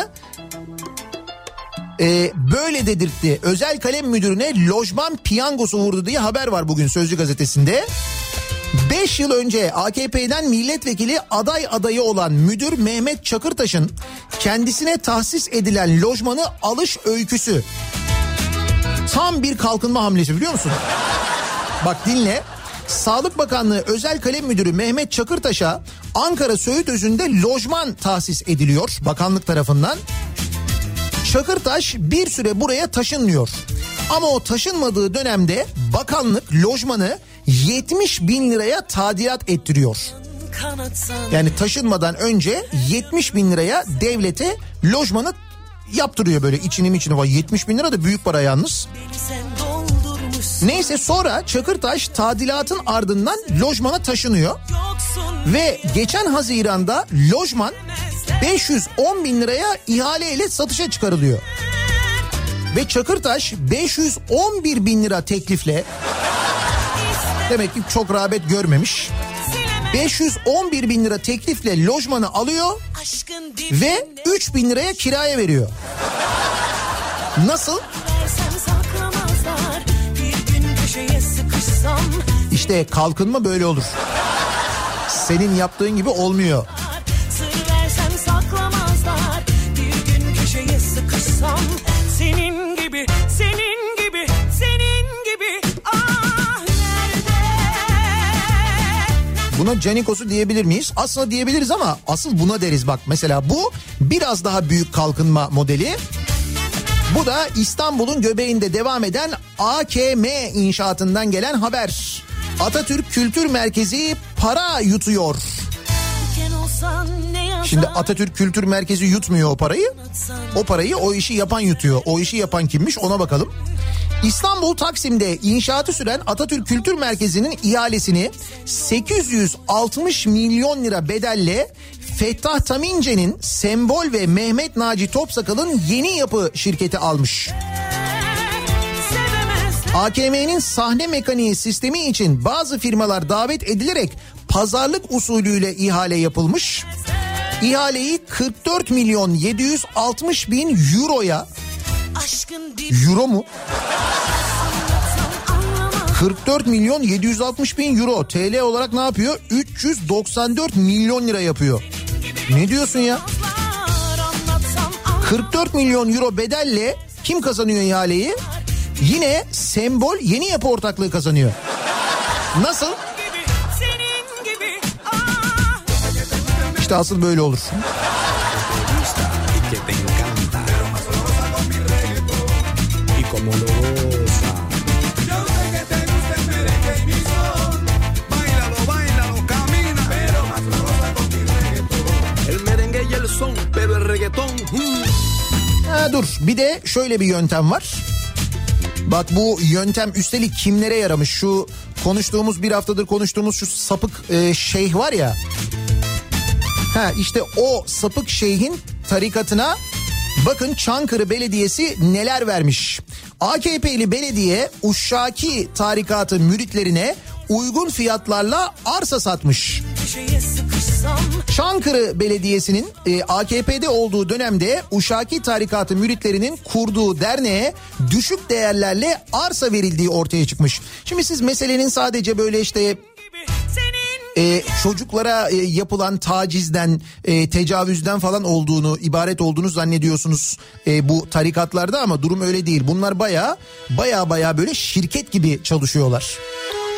e, böyle dedirtti. Özel kalem müdürüne lojman piyangosu vurdu diye haber var bugün Sözcü gazetesinde. 5 yıl önce AKP'den milletvekili aday adayı olan müdür Mehmet Çakırtaş'ın kendisine tahsis edilen lojmanı alış öyküsü. Tam bir kalkınma hamlesi biliyor musun? Bak dinle. Sağlık Bakanlığı Özel Kalem Müdürü Mehmet Çakırtaş'a Ankara Söğütözü'nde lojman tahsis ediliyor bakanlık tarafından. Çakırtaş bir süre buraya taşınmıyor. Ama o taşınmadığı dönemde bakanlık lojmanı 70 bin liraya tadilat ettiriyor. Yani taşınmadan önce 70 bin liraya devlete lojmanı yaptırıyor böyle içini içini var. 70 bin lira da büyük para yalnız. Neyse sonra Çakırtaş tadilatın ardından lojmana taşınıyor. Ve geçen Haziran'da lojman 510 bin liraya ihaleyle satışa çıkarılıyor. Ve Çakırtaş 511 bin lira teklifle demek ki çok rağbet görmemiş. 511 bin lira teklifle lojmanı alıyor ve 3 bin liraya kiraya veriyor. Nasıl? İşte kalkınma böyle olur. Senin yaptığın gibi olmuyor. Buna Canikos'u diyebilir miyiz? Aslında diyebiliriz ama asıl buna deriz bak. Mesela bu biraz daha büyük kalkınma modeli. Bu da İstanbul'un göbeğinde devam eden AKM inşaatından gelen haber. Atatürk Kültür Merkezi para yutuyor. Şimdi Atatürk Kültür Merkezi yutmuyor o parayı. O parayı o işi yapan yutuyor. O işi yapan kimmiş ona bakalım. İstanbul Taksim'de inşaatı süren Atatürk Kültür Merkezi'nin ihalesini 860 milyon lira bedelle Fettah Tamince'nin Sembol ve Mehmet Naci Topsakal'ın yeni yapı şirketi almış. AKM'nin sahne mekaniği sistemi için bazı firmalar davet edilerek pazarlık usulüyle ihale yapılmış. İhaleyi 44 milyon 760 bin euroya euro mu? 44 milyon 760 bin euro TL olarak ne yapıyor? 394 milyon lira yapıyor. Ne diyorsun ya? anlatsam 44 milyon euro bedelle kim kazanıyor ihaleyi? Yine sembol yeni yapı ortaklığı kazanıyor. Nasıl? İşte asıl böyle olur. mm, Ha, dur bir de şöyle bir yöntem var. Bak bu yöntem üstelik kimlere yaramış? Şu konuştuğumuz bir haftadır konuştuğumuz şu sapık e, şeyh var ya. Ha işte o sapık şeyhin tarikatına bakın Çankırı Belediyesi neler vermiş. AKP'li belediye Uşşaki tarikatı müritlerine uygun fiyatlarla arsa satmış. Çankırı Belediyesi'nin e, AKP'de olduğu dönemde Uşaki Tarikatı müritlerinin kurduğu derneğe düşük değerlerle arsa verildiği ortaya çıkmış. Şimdi siz meselenin sadece böyle işte e, çocuklara e, yapılan tacizden, e, tecavüzden falan olduğunu, ibaret olduğunu zannediyorsunuz e, bu tarikatlarda ama durum öyle değil. Bunlar baya baya baya böyle şirket gibi çalışıyorlar.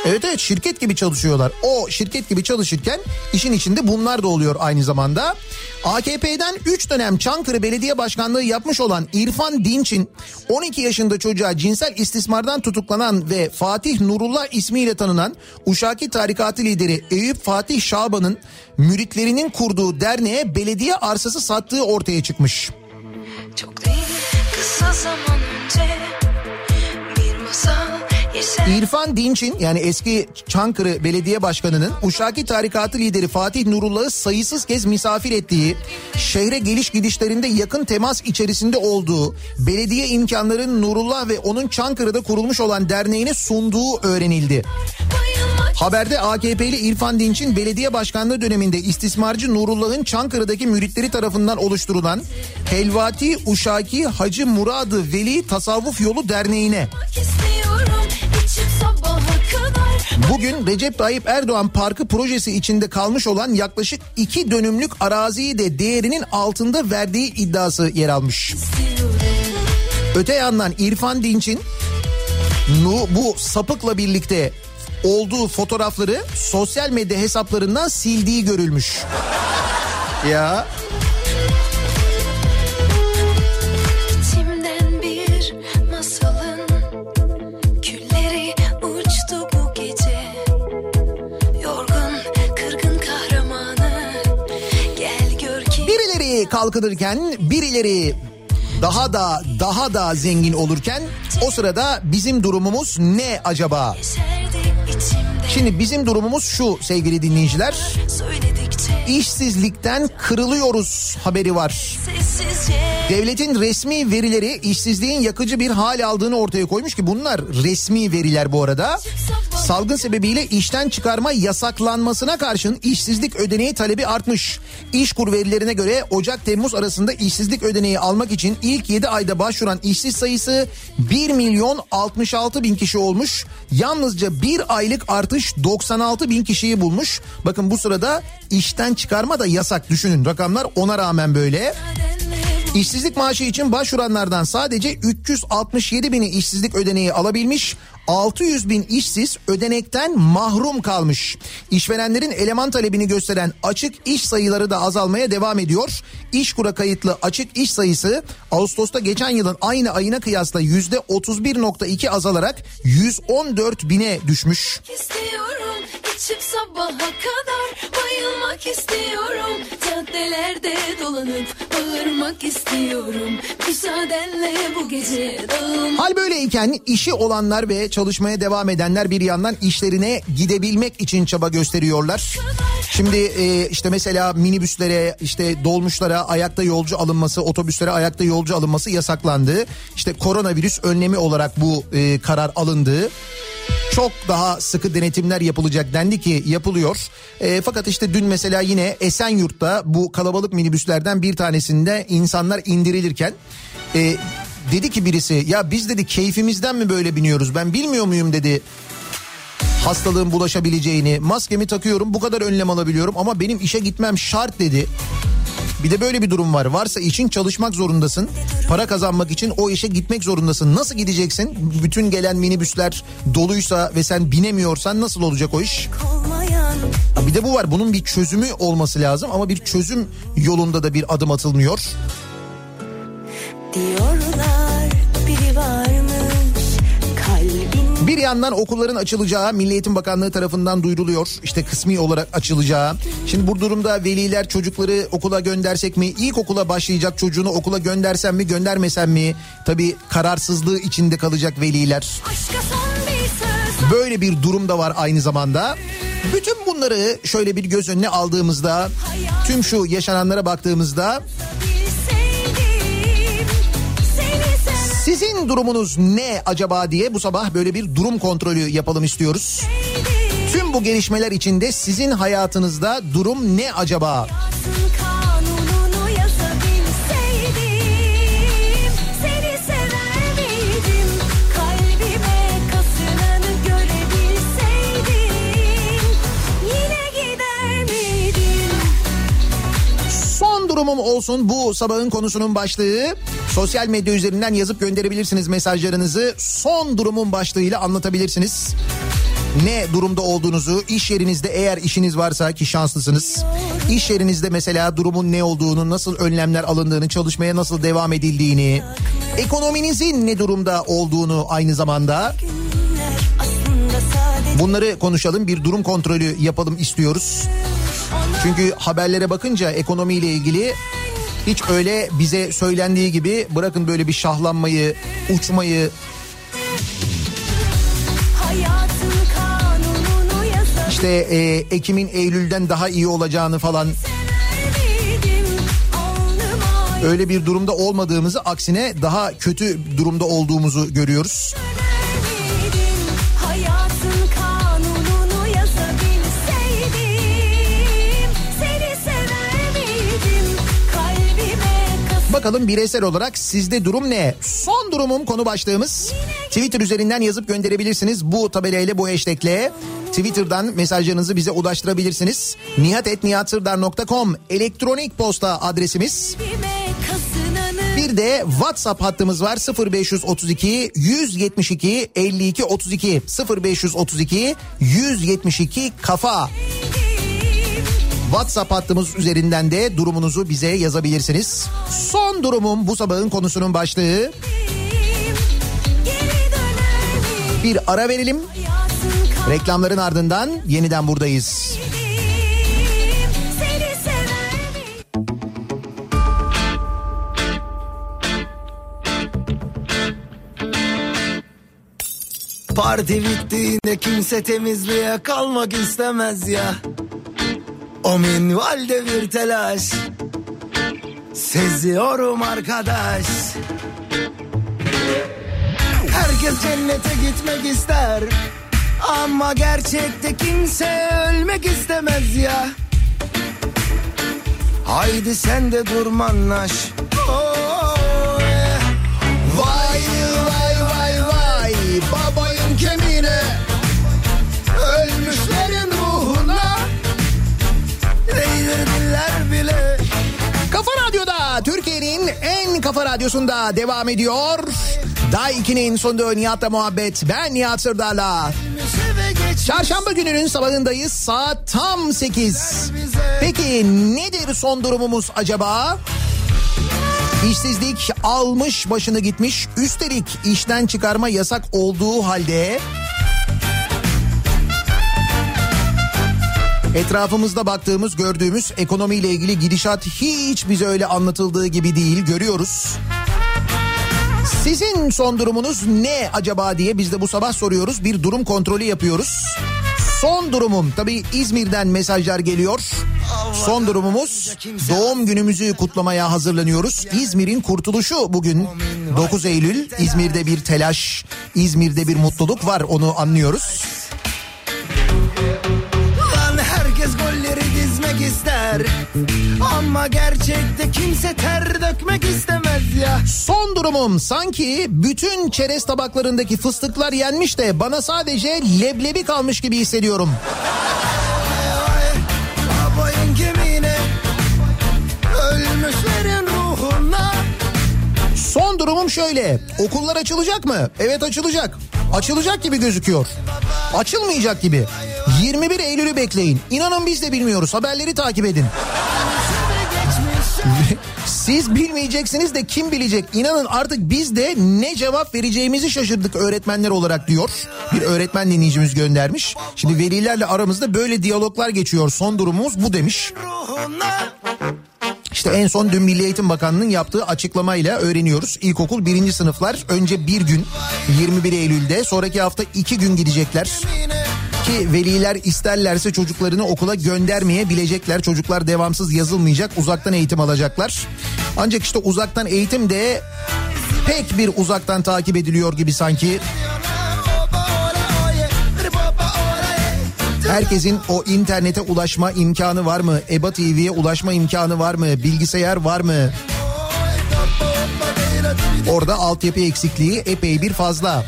Evet evet şirket gibi çalışıyorlar. O şirket gibi çalışırken işin içinde bunlar da oluyor aynı zamanda. AKP'den 3 dönem Çankırı Belediye Başkanlığı yapmış olan İrfan Dinç'in 12 yaşında çocuğa cinsel istismardan tutuklanan ve Fatih Nurullah ismiyle tanınan Uşaki Tarikatı lideri Eyüp Fatih Şaban'ın müritlerinin kurduğu derneğe belediye arsası sattığı ortaya çıkmış. Çok değil kısa zaman önce. İrfan Dinç'in yani eski Çankırı Belediye Başkanı'nın Uşaki Tarikatı lideri Fatih Nurullah'ı sayısız kez misafir ettiği, şehre geliş gidişlerinde yakın temas içerisinde olduğu, belediye imkanlarının Nurullah ve onun Çankırı'da kurulmuş olan derneğine sunduğu öğrenildi. Haberde AKP'li İrfan Dinç'in belediye başkanlığı döneminde istismarcı Nurullah'ın Çankırı'daki müritleri tarafından oluşturulan Helvati Uşaki Hacı Muradı Veli Tasavvuf Yolu Derneği'ne Bugün Recep Tayyip Erdoğan Parkı projesi içinde kalmış olan yaklaşık iki dönümlük araziyi de değerinin altında verdiği iddiası yer almış. Öte yandan İrfan Dinç'in nu- bu sapıkla birlikte olduğu fotoğrafları sosyal medya hesaplarından sildiği görülmüş. Ya birileri kalkınırken birileri daha da daha da zengin olurken o sırada bizim durumumuz ne acaba? Şimdi bizim durumumuz şu sevgili dinleyiciler. İşsizlikten kırılıyoruz haberi var. Devletin resmi verileri işsizliğin yakıcı bir hal aldığını ortaya koymuş ki bunlar resmi veriler bu arada. Salgın sebebiyle işten çıkarma yasaklanmasına karşın işsizlik ödeneği talebi artmış. İşkur verilerine göre Ocak-Temmuz arasında işsizlik ödeneği almak için ilk 7 ayda başvuran işsiz sayısı 1 milyon 66 bin kişi olmuş. Yalnızca bir aylık artış 96 bin kişiyi bulmuş. Bakın bu sırada işten çıkarma da yasak düşünün rakamlar ona rağmen böyle. İşsizlik maaşı için başvuranlardan sadece 367 bini işsizlik ödeneği alabilmiş. 600 bin işsiz ödenekten mahrum kalmış. İşverenlerin eleman talebini gösteren açık iş sayıları da azalmaya devam ediyor. İşkura kayıtlı açık iş sayısı Ağustos'ta geçen yılın aynı ayına kıyasla %31.2 azalarak 114 bine düşmüş. istiyorum içim sabaha kadar bayılmak istiyorum caddelerde dolanıp bağırmak istiyorum müsaadenle bu gece dağılmak Hal böyleyken işi olanlar ve çalışmaya devam edenler bir yandan işlerine gidebilmek için çaba gösteriyorlar. Şimdi e, işte mesela minibüslere işte dolmuşlara ayakta yolcu alınması otobüslere ayakta yolcu alınması yasaklandı. İşte koronavirüs önlemi olarak bu e, karar alındı. Çok daha sıkı denetimler yapılacak dendi ki yapılıyor. E, fakat işte dün mesela yine Esenyurt'ta bu kalabalık minibüslerden bir tanesinde insanlar indirilirken e, dedi ki birisi ya biz dedi keyfimizden mi böyle biniyoruz ben bilmiyor muyum dedi hastalığın bulaşabileceğini maskemi takıyorum bu kadar önlem alabiliyorum ama benim işe gitmem şart dedi. Bir de böyle bir durum var. Varsa için çalışmak zorundasın. Para kazanmak için o işe gitmek zorundasın. Nasıl gideceksin? Bütün gelen minibüsler doluysa ve sen binemiyorsan nasıl olacak o iş? Ha Bir de bu var. Bunun bir çözümü olması lazım ama bir çözüm yolunda da bir adım atılmıyor. diyorlar biri varmış kalbin Bir yandan okulların açılacağı Milli Eğitim Bakanlığı tarafından duyuruluyor. İşte kısmi olarak açılacağı. Şimdi bu durumda veliler çocukları okula göndersek mi? İlkokula başlayacak çocuğunu okula göndersem mi göndermesem mi? Tabii kararsızlığı içinde kalacak veliler. Böyle bir durum da var aynı zamanda. Bütün bunları şöyle bir göz önüne aldığımızda, tüm şu yaşananlara baktığımızda sizin durumunuz ne acaba diye bu sabah böyle bir durum kontrolü yapalım istiyoruz. Tüm bu gelişmeler içinde sizin hayatınızda durum ne acaba? kanununu Son durumum olsun bu sabahın konusunun başlığı. Sosyal medya üzerinden yazıp gönderebilirsiniz mesajlarınızı. Son durumun başlığıyla anlatabilirsiniz. Ne durumda olduğunuzu, iş yerinizde eğer işiniz varsa ki şanslısınız. İş yerinizde mesela durumun ne olduğunu, nasıl önlemler alındığını, çalışmaya nasıl devam edildiğini, ekonominizin ne durumda olduğunu aynı zamanda bunları konuşalım. Bir durum kontrolü yapalım istiyoruz. Çünkü haberlere bakınca ekonomiyle ilgili hiç öyle bize söylendiği gibi bırakın böyle bir şahlanmayı, uçmayı, işte e, Ekim'in Eylül'den daha iyi olacağını falan. Öyle bir durumda olmadığımızı aksine daha kötü durumda olduğumuzu görüyoruz. Bakalım bireysel olarak sizde durum ne? Son durumum konu başlığımız. Twitter üzerinden yazıp gönderebilirsiniz. Bu tabelayla bu hashtag'le Twitter'dan mesajlarınızı bize ulaştırabilirsiniz. nihatetnihatsırdar.com elektronik posta adresimiz. Bir de WhatsApp hattımız var 0532 172 52 32 0532 172 kafa. WhatsApp hattımız üzerinden de durumunuzu bize yazabilirsiniz. Son durumum bu sabahın konusunun başlığı. Bir ara verelim. Reklamların ardından yeniden buradayız. Parti bittiğinde kimse temizliğe kalmak istemez ya. O minvalde bir telaş. Seziyorum arkadaş. Herkes cennete gitmek ister. Ama gerçekte kimse ölmek istemez ya. Haydi sen de durmanlaş. Oh, yeah. Vay vay Kafa Radyo'da Türkiye'nin en kafa radyosunda devam ediyor. Day 2'nin sonunda Nihat'la muhabbet. Ben Nihat Sırdar'la. Çarşamba gününün sabahındayız. Saat tam 8. Peki nedir son durumumuz acaba? İşsizlik almış başını gitmiş. Üstelik işten çıkarma yasak olduğu halde Etrafımızda baktığımız, gördüğümüz ekonomiyle ilgili gidişat hiç bize öyle anlatıldığı gibi değil, görüyoruz. Sizin son durumunuz ne acaba diye biz de bu sabah soruyoruz. Bir durum kontrolü yapıyoruz. Son durumum tabii İzmir'den mesajlar geliyor. Son durumumuz doğum günümüzü kutlamaya hazırlanıyoruz. İzmir'in kurtuluşu bugün 9 Eylül. İzmir'de bir telaş, İzmir'de bir mutluluk var onu anlıyoruz. İster Ama gerçekte kimse ter dökmek istemez ya Son durumum sanki bütün çerez tabaklarındaki fıstıklar yenmiş de bana sadece leblebi kalmış gibi hissediyorum. Son durumum şöyle. Okullar açılacak mı? Evet açılacak. Açılacak gibi gözüküyor. Açılmayacak gibi. 21 Eylül'ü bekleyin. İnanın biz de bilmiyoruz. Haberleri takip edin. Siz bilmeyeceksiniz de kim bilecek? İnanın artık biz de ne cevap vereceğimizi şaşırdık öğretmenler olarak diyor. Bir öğretmen dinleyicimiz göndermiş. Şimdi velilerle aramızda böyle diyaloglar geçiyor. Son durumumuz bu demiş. ruhuna İşte en son dün Milli Eğitim Bakanlığı'nın yaptığı açıklamayla öğreniyoruz. İlkokul birinci sınıflar önce bir gün 21 Eylül'de sonraki hafta iki gün gidecekler. Ki veliler isterlerse çocuklarını okula göndermeyebilecekler. Çocuklar devamsız yazılmayacak uzaktan eğitim alacaklar. Ancak işte uzaktan eğitim de pek bir uzaktan takip ediliyor gibi sanki. Herkesin o internete ulaşma imkanı var mı? EBA TV'ye ulaşma imkanı var mı? Bilgisayar var mı? Orada altyapı eksikliği epey bir fazla.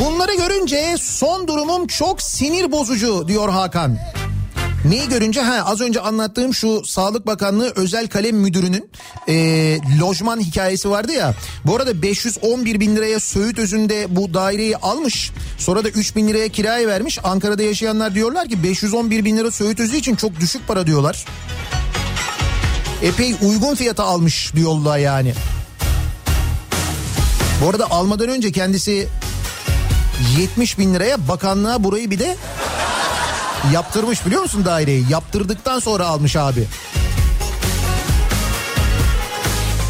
Bunları görünce son durumum çok sinir bozucu diyor Hakan. Neyi görünce ha az önce anlattığım şu Sağlık Bakanlığı özel kalem müdürünün e, lojman hikayesi vardı ya. Bu arada 511 bin liraya Söğüt özünde bu daireyi almış. Sonra da 3 bin liraya kiraya vermiş. Ankara'da yaşayanlar diyorlar ki 511 bin lira Söğüt özü için çok düşük para diyorlar. Epey uygun fiyata almış diyorlar yani. Bu arada almadan önce kendisi 70 bin liraya bakanlığa burayı bir de yaptırmış biliyor musun daireyi? Yaptırdıktan sonra almış abi.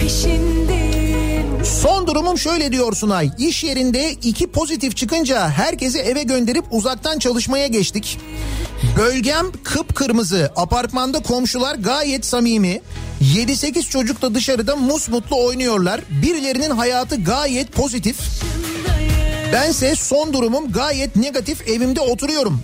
Peşindeyim Son durumum şöyle diyor Sunay. İş yerinde iki pozitif çıkınca herkesi eve gönderip uzaktan çalışmaya geçtik. Bölgem kıpkırmızı. Apartmanda komşular gayet samimi. 7-8 çocuk da dışarıda musmutlu oynuyorlar. Birilerinin hayatı gayet pozitif. Bense son durumum gayet negatif evimde oturuyorum.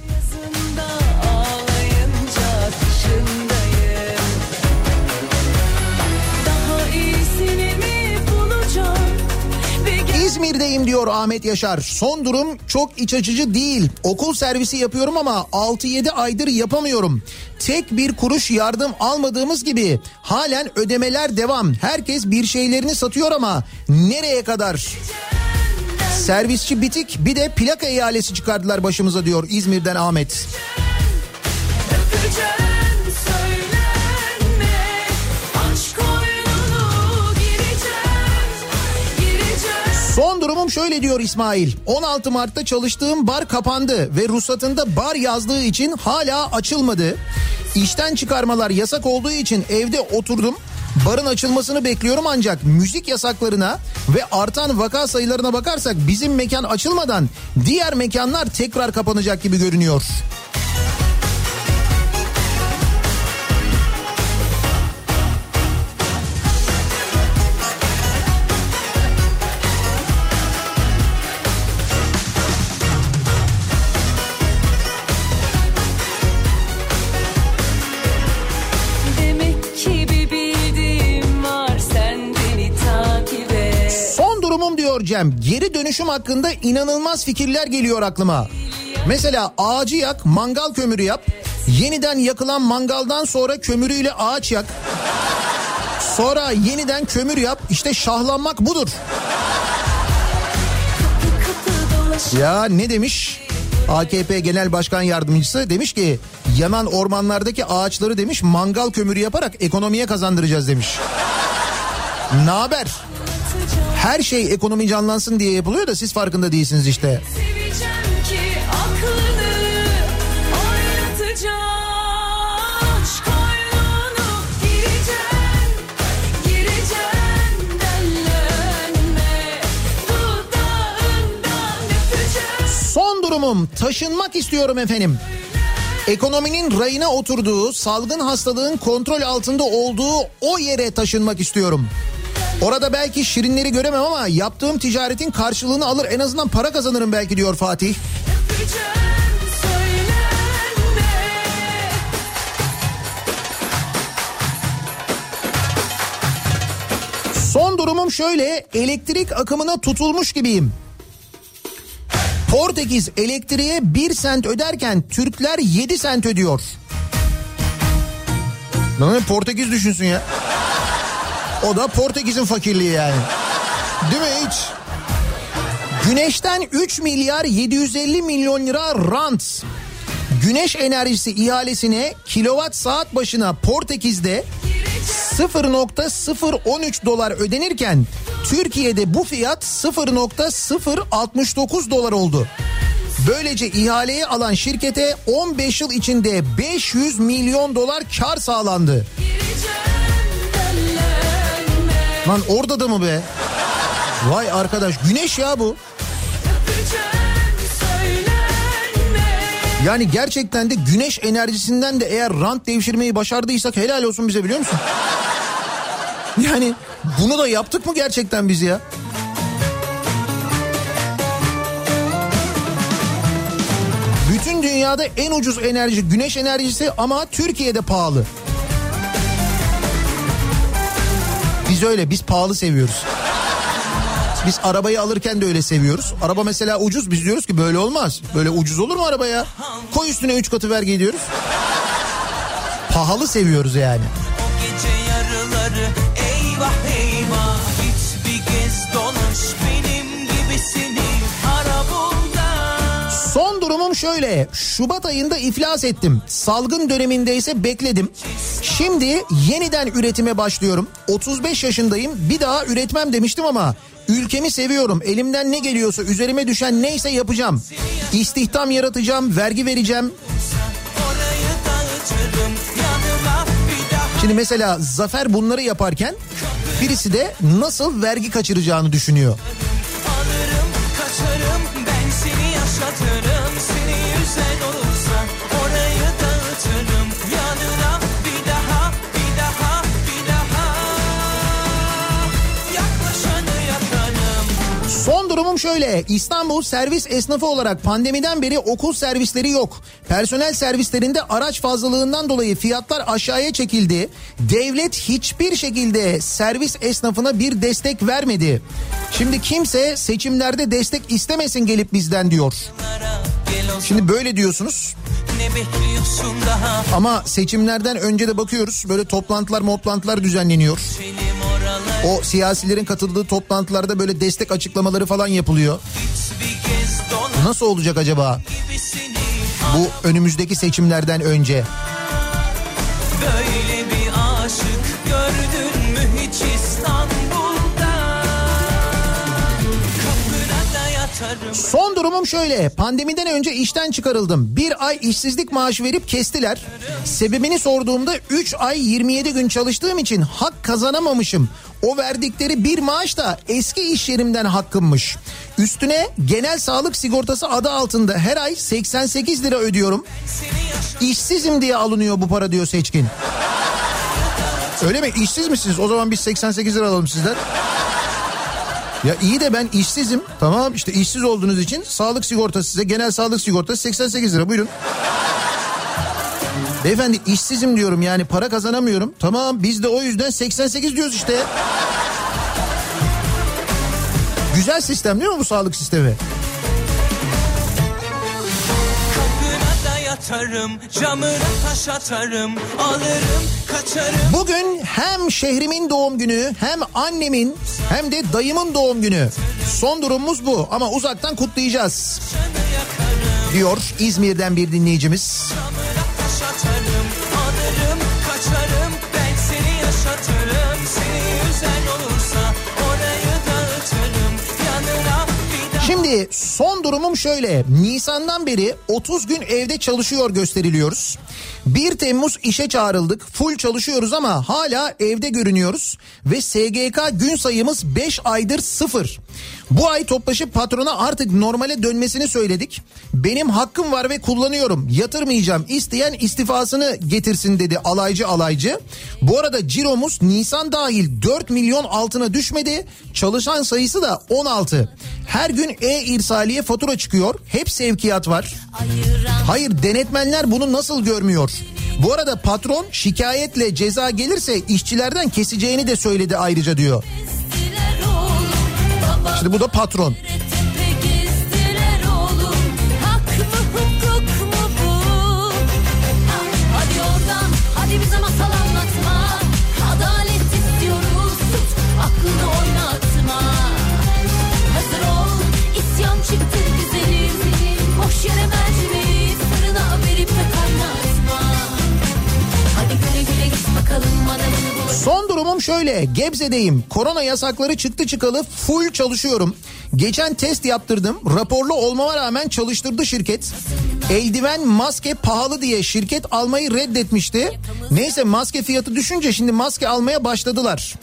İzmir'deyim diyor Ahmet Yaşar. Son durum çok iç açıcı değil. Okul servisi yapıyorum ama 6-7 aydır yapamıyorum. Tek bir kuruş yardım almadığımız gibi halen ödemeler devam. Herkes bir şeylerini satıyor ama nereye kadar? Servisçi bitik bir de plaka ihalesi çıkardılar başımıza diyor İzmir'den Ahmet. Öpeceğim Son durumum şöyle diyor İsmail. 16 Mart'ta çalıştığım bar kapandı ve ruhsatında bar yazdığı için hala açılmadı. İşten çıkarmalar yasak olduğu için evde oturdum. Barın açılmasını bekliyorum ancak müzik yasaklarına ve artan vaka sayılarına bakarsak bizim mekan açılmadan diğer mekanlar tekrar kapanacak gibi görünüyor. Diyor Cem. Geri dönüşüm hakkında inanılmaz fikirler geliyor aklıma. Mesela ağacı yak, mangal kömürü yap. Yeniden yakılan mangaldan sonra kömürüyle ağaç yak. Sonra yeniden kömür yap. İşte şahlanmak budur. Ya ne demiş? AKP Genel Başkan Yardımcısı demiş ki yanan ormanlardaki ağaçları demiş mangal kömürü yaparak ekonomiye kazandıracağız demiş. Ne haber? Her şey ekonomi canlansın diye yapılıyor da siz farkında değilsiniz işte. Son durumum taşınmak istiyorum efendim. Ekonominin rayına oturduğu, salgın hastalığın kontrol altında olduğu o yere taşınmak istiyorum. Orada belki şirinleri göremem ama yaptığım ticaretin karşılığını alır en azından para kazanırım belki diyor Fatih. Son durumum şöyle elektrik akımına tutulmuş gibiyim. Portekiz elektriğe 1 sent öderken Türkler 7 sent ödüyor. Lan Portekiz düşünsün ya. O da Portekiz'in fakirliği yani. Değil mi hiç? Güneşten 3 milyar 750 milyon lira rant. Güneş enerjisi ihalesine kilowatt saat başına Portekiz'de 0.013 dolar ödenirken Türkiye'de bu fiyat 0.069 dolar oldu. Böylece ihaleye alan şirkete 15 yıl içinde 500 milyon dolar kar sağlandı. Lan orada da mı be? Vay arkadaş güneş ya bu. Yani gerçekten de güneş enerjisinden de eğer rant devşirmeyi başardıysak helal olsun bize biliyor musun? Yani bunu da yaptık mı gerçekten biz ya? dünyada en ucuz enerji güneş enerjisi ama Türkiye'de pahalı. Biz öyle biz pahalı seviyoruz. Biz arabayı alırken de öyle seviyoruz. Araba mesela ucuz biz diyoruz ki böyle olmaz. Böyle ucuz olur mu araba ya? Koy üstüne 3 katı vergi diyoruz. Pahalı seviyoruz yani. Şöyle. Şubat ayında iflas ettim. Salgın dönemindeyse bekledim. Şimdi yeniden üretime başlıyorum. 35 yaşındayım. Bir daha üretmem demiştim ama ülkemi seviyorum. Elimden ne geliyorsa üzerime düşen neyse yapacağım. İstihdam yaratacağım, vergi vereceğim. Şimdi mesela Zafer bunları yaparken birisi de nasıl vergi kaçıracağını düşünüyor. Ben seni yaşatırım seni yüzen olursa Orayı dağıtırım Son durumum şöyle. İstanbul servis esnafı olarak pandemiden beri okul servisleri yok. Personel servislerinde araç fazlalığından dolayı fiyatlar aşağıya çekildi. Devlet hiçbir şekilde servis esnafına bir destek vermedi. Şimdi kimse seçimlerde destek istemesin gelip bizden diyor. Şimdi böyle diyorsunuz ama seçimlerden önce de bakıyoruz böyle toplantılar toplantılar düzenleniyor. Oralar O siyasilerin katıldığı toplantılarda böyle destek açıklamaları falan yapılıyor. Nasıl olacak acaba bu önümüzdeki seçimlerden önce? Böyle bir aşık Son durumum şöyle. Pandemiden önce işten çıkarıldım. Bir ay işsizlik maaşı verip kestiler. Sebebini sorduğumda 3 ay 27 gün çalıştığım için hak kazanamamışım. O verdikleri bir maaş da eski iş yerimden hakkımmış. Üstüne genel sağlık sigortası adı altında her ay 88 lira ödüyorum. İşsizim diye alınıyor bu para diyor seçkin. Öyle mi? İşsiz misiniz? O zaman biz 88 lira alalım sizden. Ya iyi de ben işsizim. Tamam işte işsiz olduğunuz için sağlık sigortası size genel sağlık sigortası 88 lira buyurun. Beyefendi işsizim diyorum yani para kazanamıyorum. Tamam biz de o yüzden 88 diyoruz işte. Güzel sistem değil mi bu sağlık sistemi? Yatarım camına taş atarım Alırım kaçarım Bugün hem şehrimin doğum günü hem annemin hem de dayımın doğum günü. Son durumumuz bu ama uzaktan kutlayacağız. Diyor İzmir'den bir dinleyicimiz. taş atarım Alırım kaçarım Şimdi son durumum şöyle. Nisan'dan beri 30 gün evde çalışıyor gösteriliyoruz. 1 Temmuz işe çağrıldık. Full çalışıyoruz ama hala evde görünüyoruz. Ve SGK gün sayımız 5 aydır sıfır. Bu ay toplaşıp patrona artık normale dönmesini söyledik. Benim hakkım var ve kullanıyorum. Yatırmayacağım. İsteyen istifasını getirsin dedi alaycı alaycı. Bu arada ciromuz Nisan dahil 4 milyon altına düşmedi. Çalışan sayısı da 16. Her gün e-irsaliye fatura çıkıyor. Hep sevkiyat var. Hayır denetmenler bunu nasıl görmüyor? Bu arada patron şikayetle ceza gelirse işçilerden keseceğini de söyledi ayrıca diyor. Şimdi bu da patron. Son durumum şöyle. Gebze'deyim. Korona yasakları çıktı çıkalı full çalışıyorum. Geçen test yaptırdım. Raporlu olmama rağmen çalıştırdı şirket. Eldiven, maske pahalı diye şirket almayı reddetmişti. Neyse maske fiyatı düşünce şimdi maske almaya başladılar.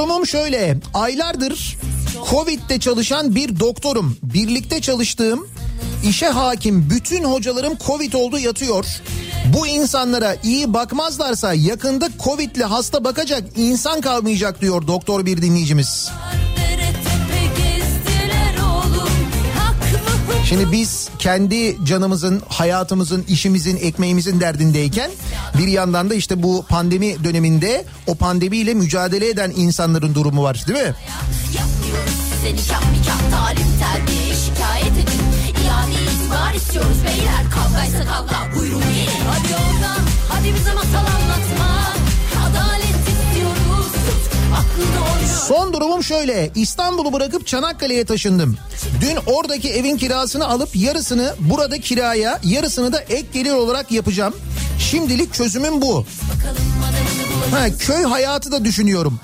Durumum şöyle. Aylardır Covid'de çalışan bir doktorum. Birlikte çalıştığım İşe hakim bütün hocalarım Covid oldu yatıyor. Bu insanlara iyi bakmazlarsa yakında Covid'li hasta bakacak insan kalmayacak diyor doktor bir dinleyicimiz. Dere Şimdi biz kendi canımızın, hayatımızın, işimizin, ekmeğimizin derdindeyken bir yandan da işte bu pandemi döneminde o pandemiyle mücadele eden insanların durumu var değil mi? nikah nikah talim terbiye şikayet edin. İade itibar istiyoruz beyler Kavgaysa kavga. Buyurun gelin. Hadi oradan hadi bize masal Son durumum şöyle. İstanbul'u bırakıp Çanakkale'ye taşındım. Dün oradaki evin kirasını alıp yarısını burada kiraya, yarısını da ek gelir olarak yapacağım. Şimdilik çözümüm bu. Ha, köy hayatı da düşünüyorum.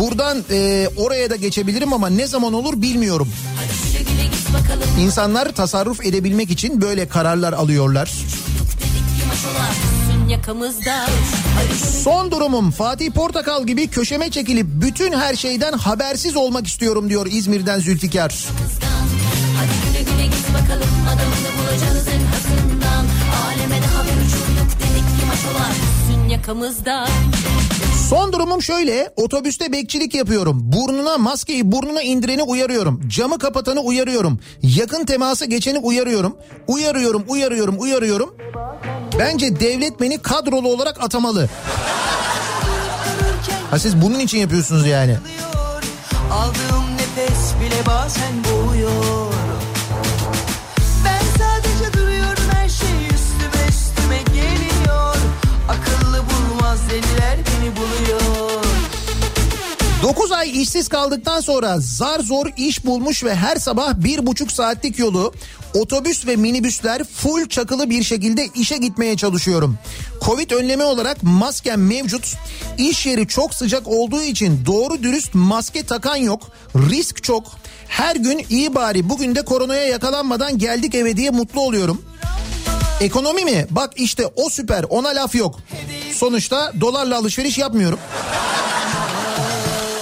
Buradan e, oraya da geçebilirim ama ne zaman olur bilmiyorum. İnsanlar tasarruf edebilmek için böyle kararlar alıyorlar. Yakamızda Son durumum Fatih Portakal gibi köşeme çekilip bütün her şeyden habersiz olmak istiyorum diyor İzmir'den Zülfikar. Hadi güle güle git bakalım adamını bulacağız en hasından Aleme de haber uçum yok dedik ki maşolar Sun yakamızda Son durumum şöyle otobüste bekçilik yapıyorum. Burnuna maskeyi burnuna indireni uyarıyorum. Camı kapatanı uyarıyorum. Yakın temasa geçeni uyarıyorum. Uyarıyorum uyarıyorum uyarıyorum. Bence devlet beni kadrolu olarak atamalı. Ha siz bunun için yapıyorsunuz yani. Aldığım nefes bile bazen boğuyor 9 ay işsiz kaldıktan sonra zar zor iş bulmuş ve her sabah bir buçuk saatlik yolu otobüs ve minibüsler full çakılı bir şekilde işe gitmeye çalışıyorum. Covid önlemi olarak maskem mevcut. İş yeri çok sıcak olduğu için doğru dürüst maske takan yok. Risk çok. Her gün iyi bari bugün de koronaya yakalanmadan geldik eve diye mutlu oluyorum. Ekonomi mi? Bak işte o süper ona laf yok. Sonuçta dolarla alışveriş yapmıyorum.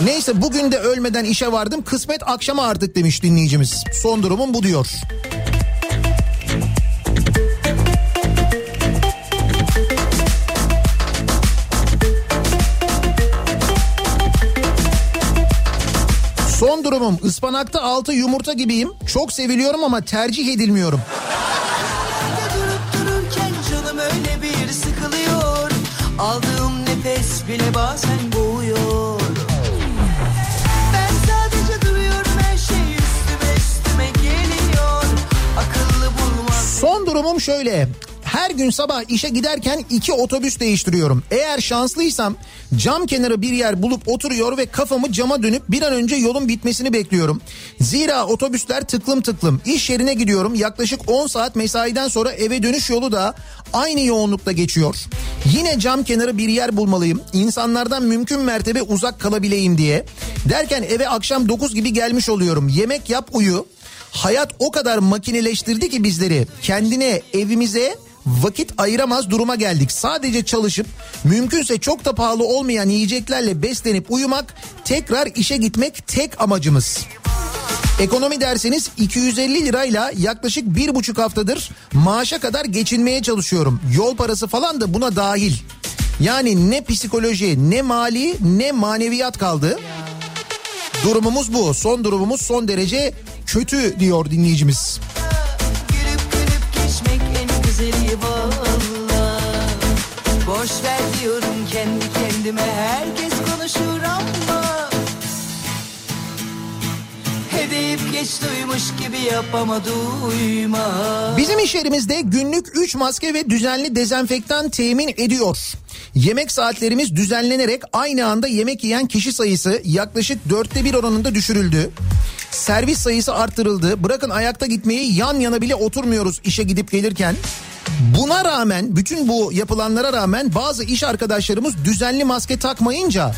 Neyse bugün de ölmeden işe vardım kısmet akşama artık demiş dinleyicimiz. Son durumum bu diyor. Son durumum ıspanakta altı yumurta gibiyim. Çok seviliyorum ama tercih edilmiyorum. Aldığım nefes bile bazen durumum şöyle. Her gün sabah işe giderken iki otobüs değiştiriyorum. Eğer şanslıysam cam kenarı bir yer bulup oturuyor ve kafamı cama dönüp bir an önce yolun bitmesini bekliyorum. Zira otobüsler tıklım tıklım. İş yerine gidiyorum. Yaklaşık 10 saat mesaiden sonra eve dönüş yolu da aynı yoğunlukta geçiyor. Yine cam kenarı bir yer bulmalıyım. İnsanlardan mümkün mertebe uzak kalabileyim diye. Derken eve akşam 9 gibi gelmiş oluyorum. Yemek yap uyu. Hayat o kadar makineleştirdi ki bizleri. Kendine, evimize vakit ayıramaz duruma geldik. Sadece çalışıp mümkünse çok da pahalı olmayan yiyeceklerle beslenip uyumak, tekrar işe gitmek tek amacımız. Ekonomi derseniz 250 lirayla yaklaşık bir buçuk haftadır maaşa kadar geçinmeye çalışıyorum. Yol parası falan da buna dahil. Yani ne psikoloji, ne mali, ne maneviyat kaldı. Durumumuz bu. Son durumumuz son derece kötü diyor dinleyicimiz. Gülüp gülüp geçmek en güzeli valla Boş ver diyorum kendi kendime herkes konuşur ama Hedeyip geç duymuş gibi yap ama duyma Bizim iş yerimizde günlük 3 maske ve düzenli dezenfektan temin ediyor. Yemek saatlerimiz düzenlenerek aynı anda yemek yiyen kişi sayısı yaklaşık dörtte bir oranında düşürüldü. Servis sayısı arttırıldı. Bırakın ayakta gitmeyi yan yana bile oturmuyoruz işe gidip gelirken. Buna rağmen bütün bu yapılanlara rağmen bazı iş arkadaşlarımız düzenli maske takmayınca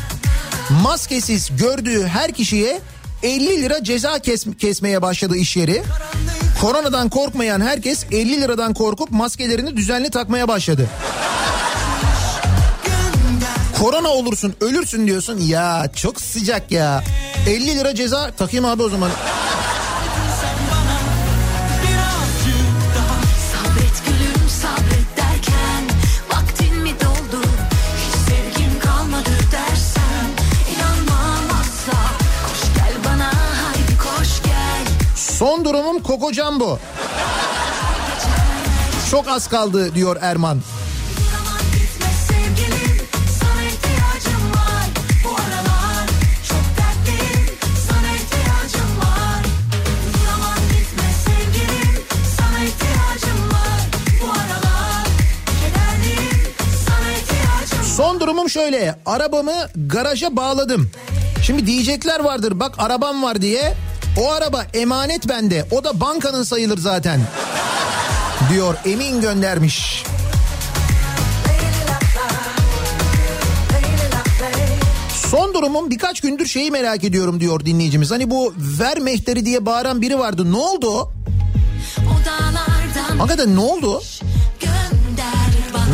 maskesiz gördüğü her kişiye 50 lira ceza kes- kesmeye başladı iş yeri. Koronadan korkmayan herkes 50 liradan korkup maskelerini düzenli takmaya başladı. Korona olursun ölürsün diyorsun. Ya çok sıcak ya. 50 lira ceza takayım abi o zaman. Son durumum kokocam bu. Çok az kaldı diyor Erman. Son durumum şöyle. Arabamı garaja bağladım. Şimdi diyecekler vardır bak arabam var diye. O araba emanet bende. O da bankanın sayılır zaten. Diyor Emin göndermiş. Son durumum birkaç gündür şeyi merak ediyorum diyor dinleyicimiz. Hani bu ver mehteri diye bağıran biri vardı. Ne oldu? o? Hakikaten ne oldu?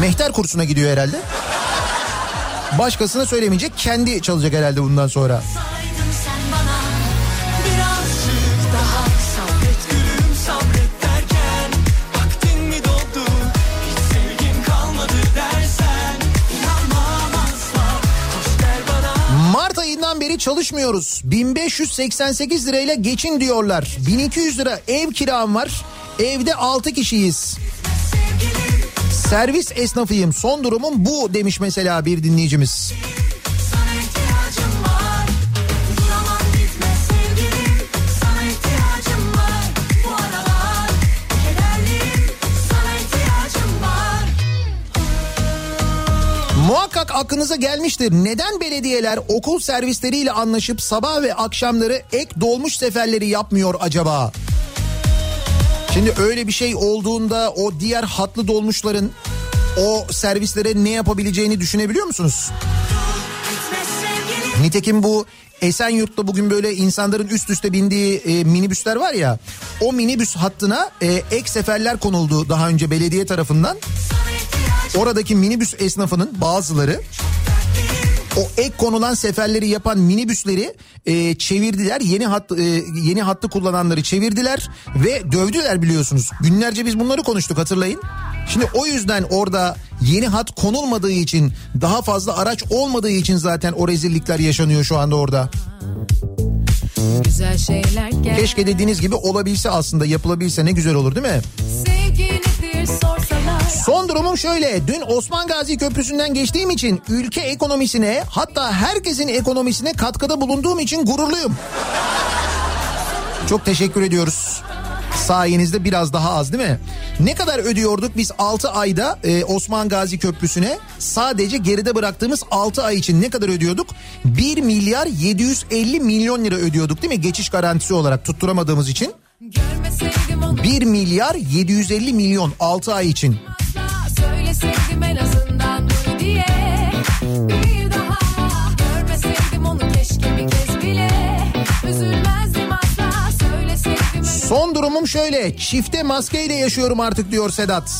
Mehter kursuna gidiyor herhalde. Başkasına söylemeyecek kendi çalacak herhalde bundan sonra. Mart ayından beri çalışmıyoruz. 1588 lirayla geçin diyorlar. 1200 lira ev kiram var. Evde 6 kişiyiz. Servis esnafıyım. Son durumum bu demiş mesela bir dinleyicimiz. Muhakkak aklınıza gelmiştir. Neden belediyeler okul servisleriyle anlaşıp sabah ve akşamları ek dolmuş seferleri yapmıyor acaba? Şimdi öyle bir şey olduğunda o diğer hatlı dolmuşların o servislere ne yapabileceğini düşünebiliyor musunuz? Nitekim bu Esenyurt'ta bugün böyle insanların üst üste bindiği e, minibüsler var ya o minibüs hattına e, ek seferler konuldu daha önce belediye tarafından. Oradaki minibüs esnafının bazıları o ek konulan seferleri yapan minibüsleri e, çevirdiler. Yeni hat e, yeni hattı kullananları çevirdiler ve dövdüler biliyorsunuz. Günlerce biz bunları konuştuk hatırlayın. Şimdi o yüzden orada yeni hat konulmadığı için daha fazla araç olmadığı için zaten o rezillikler yaşanıyor şu anda orada. Güzel şeyler gel. Keşke dediğiniz gibi olabilse aslında yapılabilse ne güzel olur değil mi? Sevgi nedir sorsalar. Son durumum şöyle. Dün Osman Gazi Köprüsü'nden geçtiğim için ülke ekonomisine hatta herkesin ekonomisine katkıda bulunduğum için gururluyum. Çok teşekkür ediyoruz. Sayenizde biraz daha az değil mi? Ne kadar ödüyorduk biz 6 ayda e, Osman Gazi Köprüsü'ne? Sadece geride bıraktığımız 6 ay için ne kadar ödüyorduk? 1 milyar 750 milyon lira ödüyorduk değil mi? Geçiş garantisi olarak tutturamadığımız için. Görmeseydim onu 1 milyar 750 milyon 6 ay için. Son durumum şöyle. Çifte maskeyle yaşıyorum artık diyor Sedat.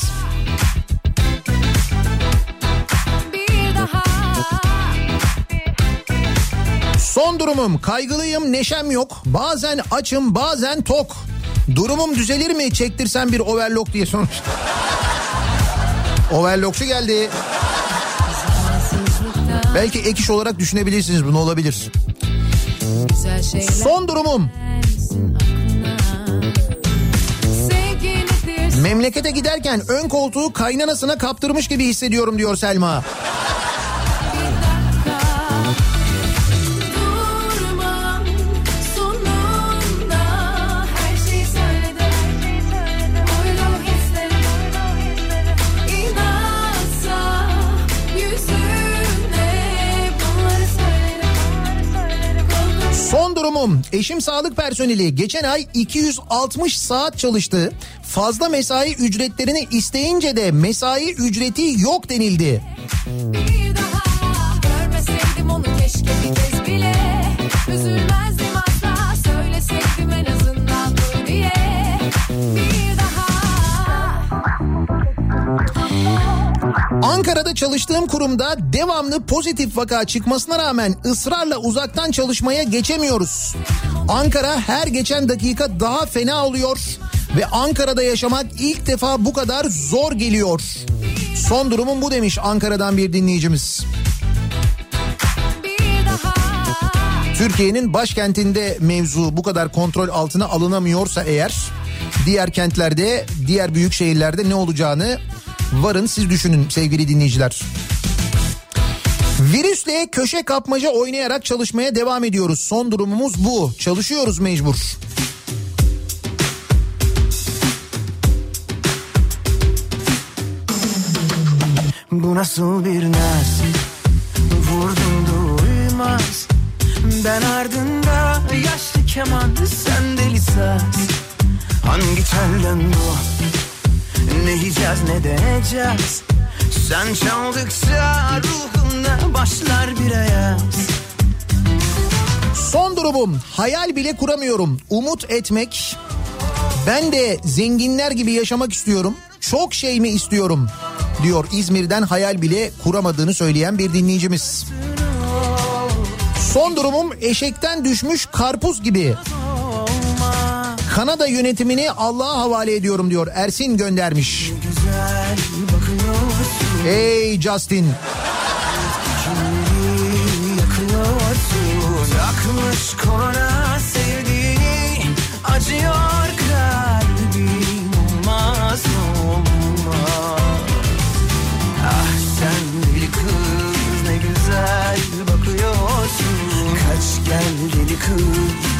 Son durumum kaygılıyım neşem yok. Bazen açım bazen tok. Durumum düzelir mi çektirsem bir overlock diye sormuş. Overlockçu geldi. Belki ek iş olarak düşünebilirsiniz bunu olabilir. Son durumum memlekete giderken ön koltuğu kaynanasına kaptırmış gibi hissediyorum diyor Selma. Durumum eşim sağlık personeli geçen ay 260 saat çalıştı. Fazla mesai ücretlerini isteyince de mesai ücreti yok denildi. Ankara'da çalıştığım kurumda devamlı pozitif vaka çıkmasına rağmen ısrarla uzaktan çalışmaya geçemiyoruz. Ankara her geçen dakika daha fena oluyor ve Ankara'da yaşamak ilk defa bu kadar zor geliyor. Son durumum bu demiş Ankara'dan bir dinleyicimiz. Türkiye'nin başkentinde mevzu bu kadar kontrol altına alınamıyorsa eğer diğer kentlerde, diğer büyük şehirlerde ne olacağını varın siz düşünün sevgili dinleyiciler. Virüsle köşe kapmaca oynayarak çalışmaya devam ediyoruz. Son durumumuz bu. Çalışıyoruz mecbur. Bu nasıl bir naz Vurdum duymaz Ben ardında yaşlı keman Sen deli saz Hangi telden bu Ne yiyeceğiz ne deneyeceğiz Sen çaldıkça ruhumda başlar bir ayaz Son durumum hayal bile kuramıyorum. Umut etmek. Ben de zenginler gibi yaşamak istiyorum. Çok şey mi istiyorum diyor İzmir'den hayal bile kuramadığını söyleyen bir dinleyicimiz. Son durumum eşekten düşmüş karpuz gibi. Kanada yönetimini Allah'a havale ediyorum diyor. Ersin göndermiş. Hey Justin. Yakmış korona Deli kız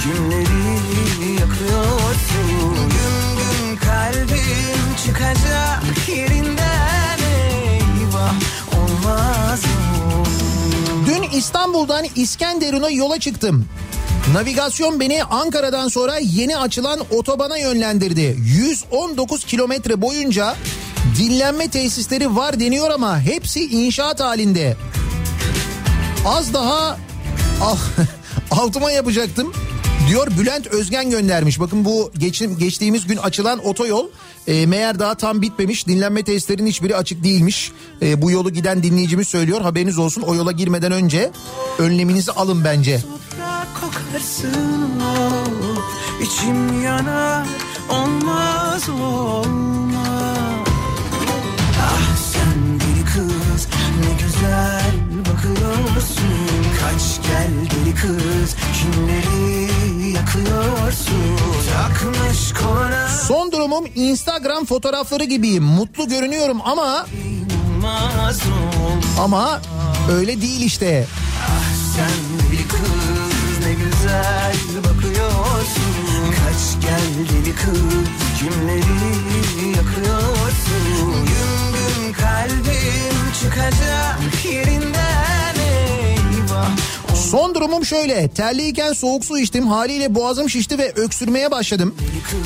kimleri yakıyorsun Gün gün kalbim çıkacak yerinden eyvah olmaz Dün İstanbul'dan İskenderun'a yola çıktım. Navigasyon beni Ankara'dan sonra yeni açılan otobana yönlendirdi. 119 kilometre boyunca dinlenme tesisleri var deniyor ama hepsi inşaat halinde. Az daha ah, altıma yapacaktım diyor Bülent Özgen göndermiş. Bakın bu geçim, geçtiğimiz gün açılan otoyol e, meğer daha tam bitmemiş. Dinlenme tesislerinin hiçbiri açık değilmiş. E, bu yolu giden dinleyicimiz söylüyor. Haberiniz olsun o yola girmeden önce önleminizi alın bence. Kokarsın içim yanar olmaz olmaz Ah sen deli kız ne güzel kız kimleri yakıyorsun? Takmış korona Son durumum Instagram fotoğrafları gibiyim. Mutlu görünüyorum ama ama öyle değil işte. Sen deli kız ne güzel bakıyorsun. Kaç gel deli kız kimleri yakıyorsun? Gün gün kalbim çıkacak yerinden eyvah Son durumum şöyle. Terliyken soğuk su içtim. Haliyle boğazım şişti ve öksürmeye başladım.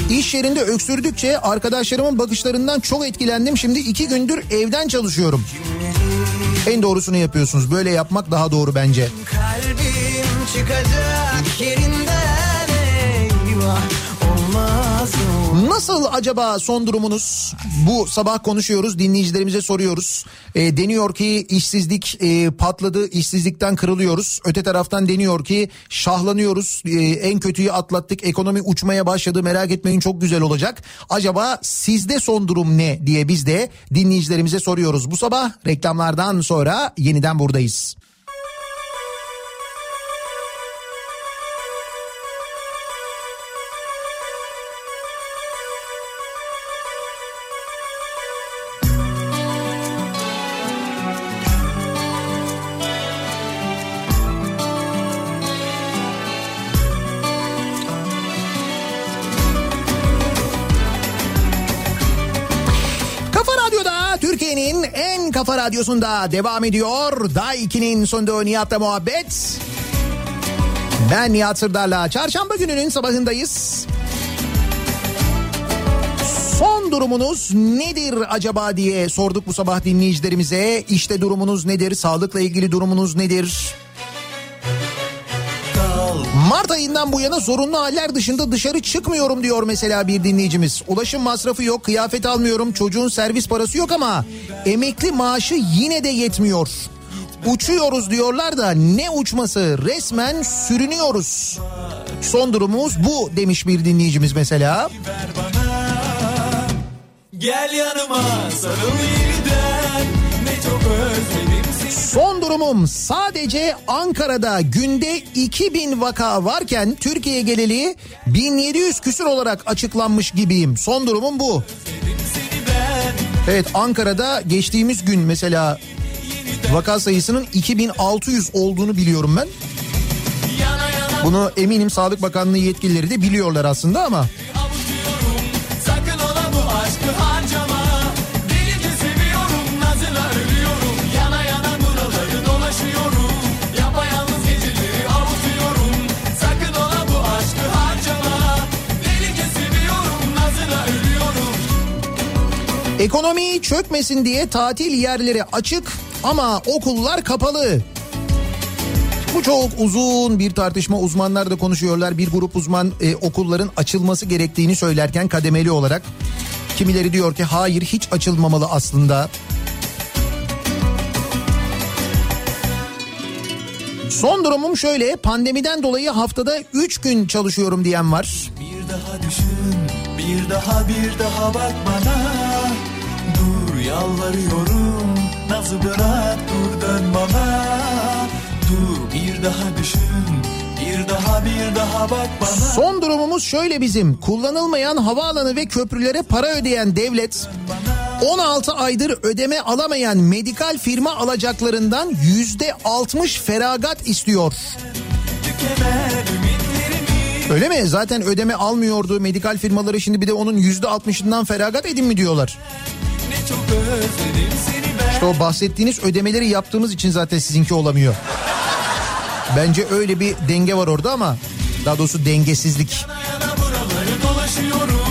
İş yerinde öksürdükçe arkadaşlarımın bakışlarından çok etkilendim. Şimdi iki gündür evden çalışıyorum. En doğrusunu yapıyorsunuz. Böyle yapmak daha doğru bence. Kalbim çıkacak yerinden eyvah Olmaz olmaz Nasıl acaba son durumunuz? Bu sabah konuşuyoruz, dinleyicilerimize soruyoruz. E, deniyor ki işsizlik e, patladı, işsizlikten kırılıyoruz. Öte taraftan deniyor ki şahlanıyoruz, e, en kötüyü atlattık, ekonomi uçmaya başladı. Merak etmeyin çok güzel olacak. Acaba sizde son durum ne diye biz de dinleyicilerimize soruyoruz. Bu sabah reklamlardan sonra yeniden buradayız. Kafa radyosunda devam ediyor. Day 2'nin sonunda Nihat'la muhabbet. Ben Nihat Sırdar'la çarşamba gününün sabahındayız. Son durumunuz nedir acaba diye sorduk bu sabah dinleyicilerimize. İşte durumunuz nedir? Sağlıkla ilgili durumunuz nedir? Mart ayından bu yana zorunlu haller dışında dışarı çıkmıyorum diyor mesela bir dinleyicimiz. Ulaşım masrafı yok, kıyafet almıyorum, çocuğun servis parası yok ama emekli maaşı yine de yetmiyor. Uçuyoruz diyorlar da ne uçması resmen sürünüyoruz. Son durumumuz bu demiş bir dinleyicimiz mesela. Gel yanıma sarıl yeniden Ne çok özledim Son durum durumum sadece Ankara'da günde 2000 vaka varken Türkiye geneli 1700 küsür olarak açıklanmış gibiyim. Son durumum bu. Evet Ankara'da geçtiğimiz gün mesela vaka sayısının 2600 olduğunu biliyorum ben. Bunu eminim Sağlık Bakanlığı yetkilileri de biliyorlar aslında ama Sakın ola bu aşkı harcama Ekonomi çökmesin diye tatil yerleri açık ama okullar kapalı. Bu çok uzun bir tartışma uzmanlar da konuşuyorlar. Bir grup uzman e, okulların açılması gerektiğini söylerken kademeli olarak. Kimileri diyor ki hayır hiç açılmamalı aslında. Son durumum şöyle pandemiden dolayı haftada 3 gün çalışıyorum diyen var. Bir daha düşün bir daha bir daha bak bana yalvarıyorum nazı bırak dur dön bana Dur bir daha düşün bir daha bir daha bak bana Son durumumuz şöyle bizim. Kullanılmayan havaalanı ve köprülere para ödeyen devlet 16 aydır ödeme alamayan medikal firma alacaklarından yüzde 60 feragat istiyor. Öyle mi? Zaten ödeme almıyordu medikal firmaları şimdi bir de onun yüzde 60'ından feragat edin mi diyorlar? İşte o bahsettiğiniz ödemeleri yaptığımız için zaten sizinki olamıyor. Bence öyle bir denge var orada ama daha doğrusu dengesizlik. yana buraları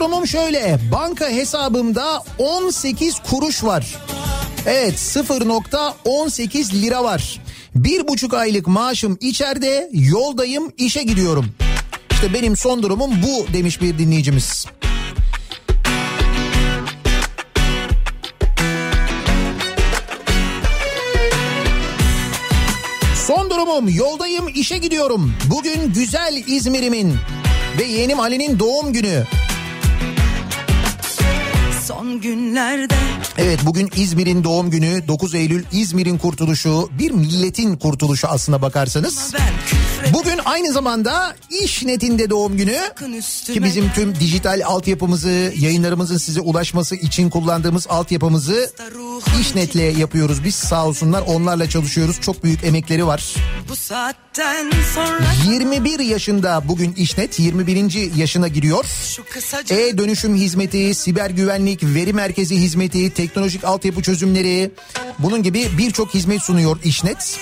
durumum şöyle. Banka hesabımda 18 kuruş var. Evet 0.18 lira var. Bir buçuk aylık maaşım içeride yoldayım işe gidiyorum. İşte benim son durumum bu demiş bir dinleyicimiz. Son durumum yoldayım işe gidiyorum. Bugün güzel İzmir'imin ve yeğenim Ali'nin doğum günü. Son günlerde. Evet bugün İzmir'in doğum günü. 9 Eylül İzmir'in kurtuluşu. Bir milletin kurtuluşu aslına bakarsanız. küfret Bugün aynı zamanda İşnet'in de doğum günü ki bizim tüm dijital altyapımızı yayınlarımızın size ulaşması için kullandığımız altyapımızı İşnet'le yapıyoruz biz sağ olsunlar onlarla çalışıyoruz çok büyük emekleri var. bu saatten sonra 21 yaşında bugün İşnet 21. yaşına giriyor. şu kısaca E-dönüşüm hizmeti, siber güvenlik, veri merkezi hizmeti, teknolojik altyapı çözümleri bunun gibi birçok hizmet sunuyor İşnet.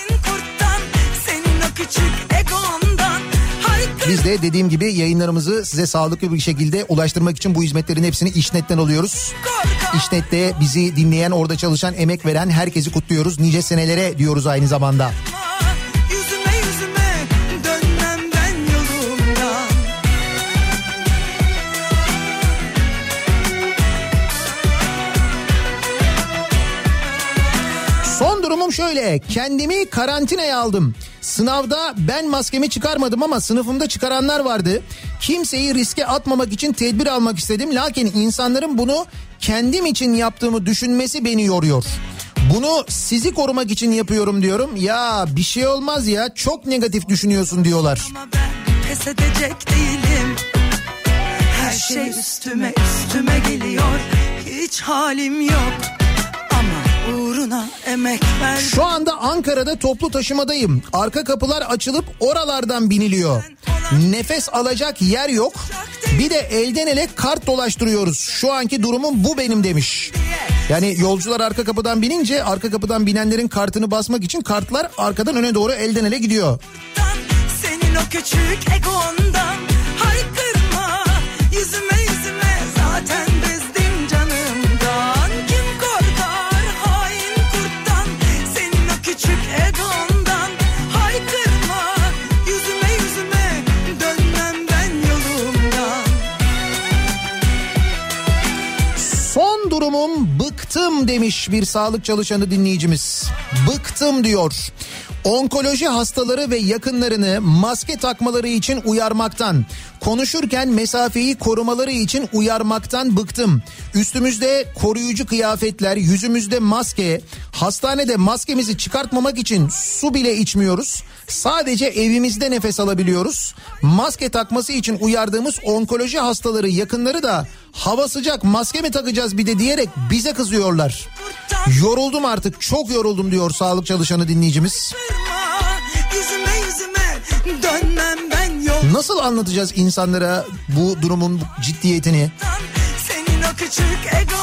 Biz de dediğim gibi yayınlarımızı size sağlıklı bir şekilde ulaştırmak için bu hizmetlerin hepsini İşnet'ten alıyoruz. İşnet'te bizi dinleyen, orada çalışan, emek veren herkesi kutluyoruz. Nice senelere diyoruz aynı zamanda. yüzüme durumum şöyle. Kendimi karantinaya aldım. Sınavda ben maskemi çıkarmadım ama sınıfımda çıkaranlar vardı. Kimseyi riske atmamak için tedbir almak istedim. Lakin insanların bunu kendim için yaptığımı düşünmesi beni yoruyor. Bunu sizi korumak için yapıyorum diyorum. Ya bir şey olmaz ya çok negatif düşünüyorsun diyorlar. pes edecek değilim her şey üstüme üstüme geliyor hiç halim yok Şu anda Ankara'da toplu taşımadayım. Arka kapılar açılıp oralardan biniliyor. Nefes alacak yer yok. Bir de elden ele kart dolaştırıyoruz. Şu anki durumum bu benim demiş. Yani yolcular arka kapıdan binince arka kapıdan binenlerin kartını basmak için kartlar arkadan öne doğru elden ele gidiyor. Senin o küçük egondan durumum bıktım demiş bir sağlık çalışanı dinleyicimiz. Bıktım diyor. Onkoloji hastaları ve yakınlarını maske takmaları için uyarmaktan, konuşurken mesafeyi korumaları için uyarmaktan bıktım. Üstümüzde koruyucu kıyafetler, yüzümüzde maske, hastanede maskemizi çıkartmamak için su bile içmiyoruz. Sadece evimizde nefes alabiliyoruz. Maske takması için uyardığımız onkoloji hastaları, yakınları da hava sıcak maske mi takacağız bir de diyerek bize kızıyorlar. Yoruldum artık çok yoruldum diyor sağlık çalışanı dinleyicimiz. Nasıl anlatacağız insanlara bu durumun ciddiyetini? Senin o küçük egondan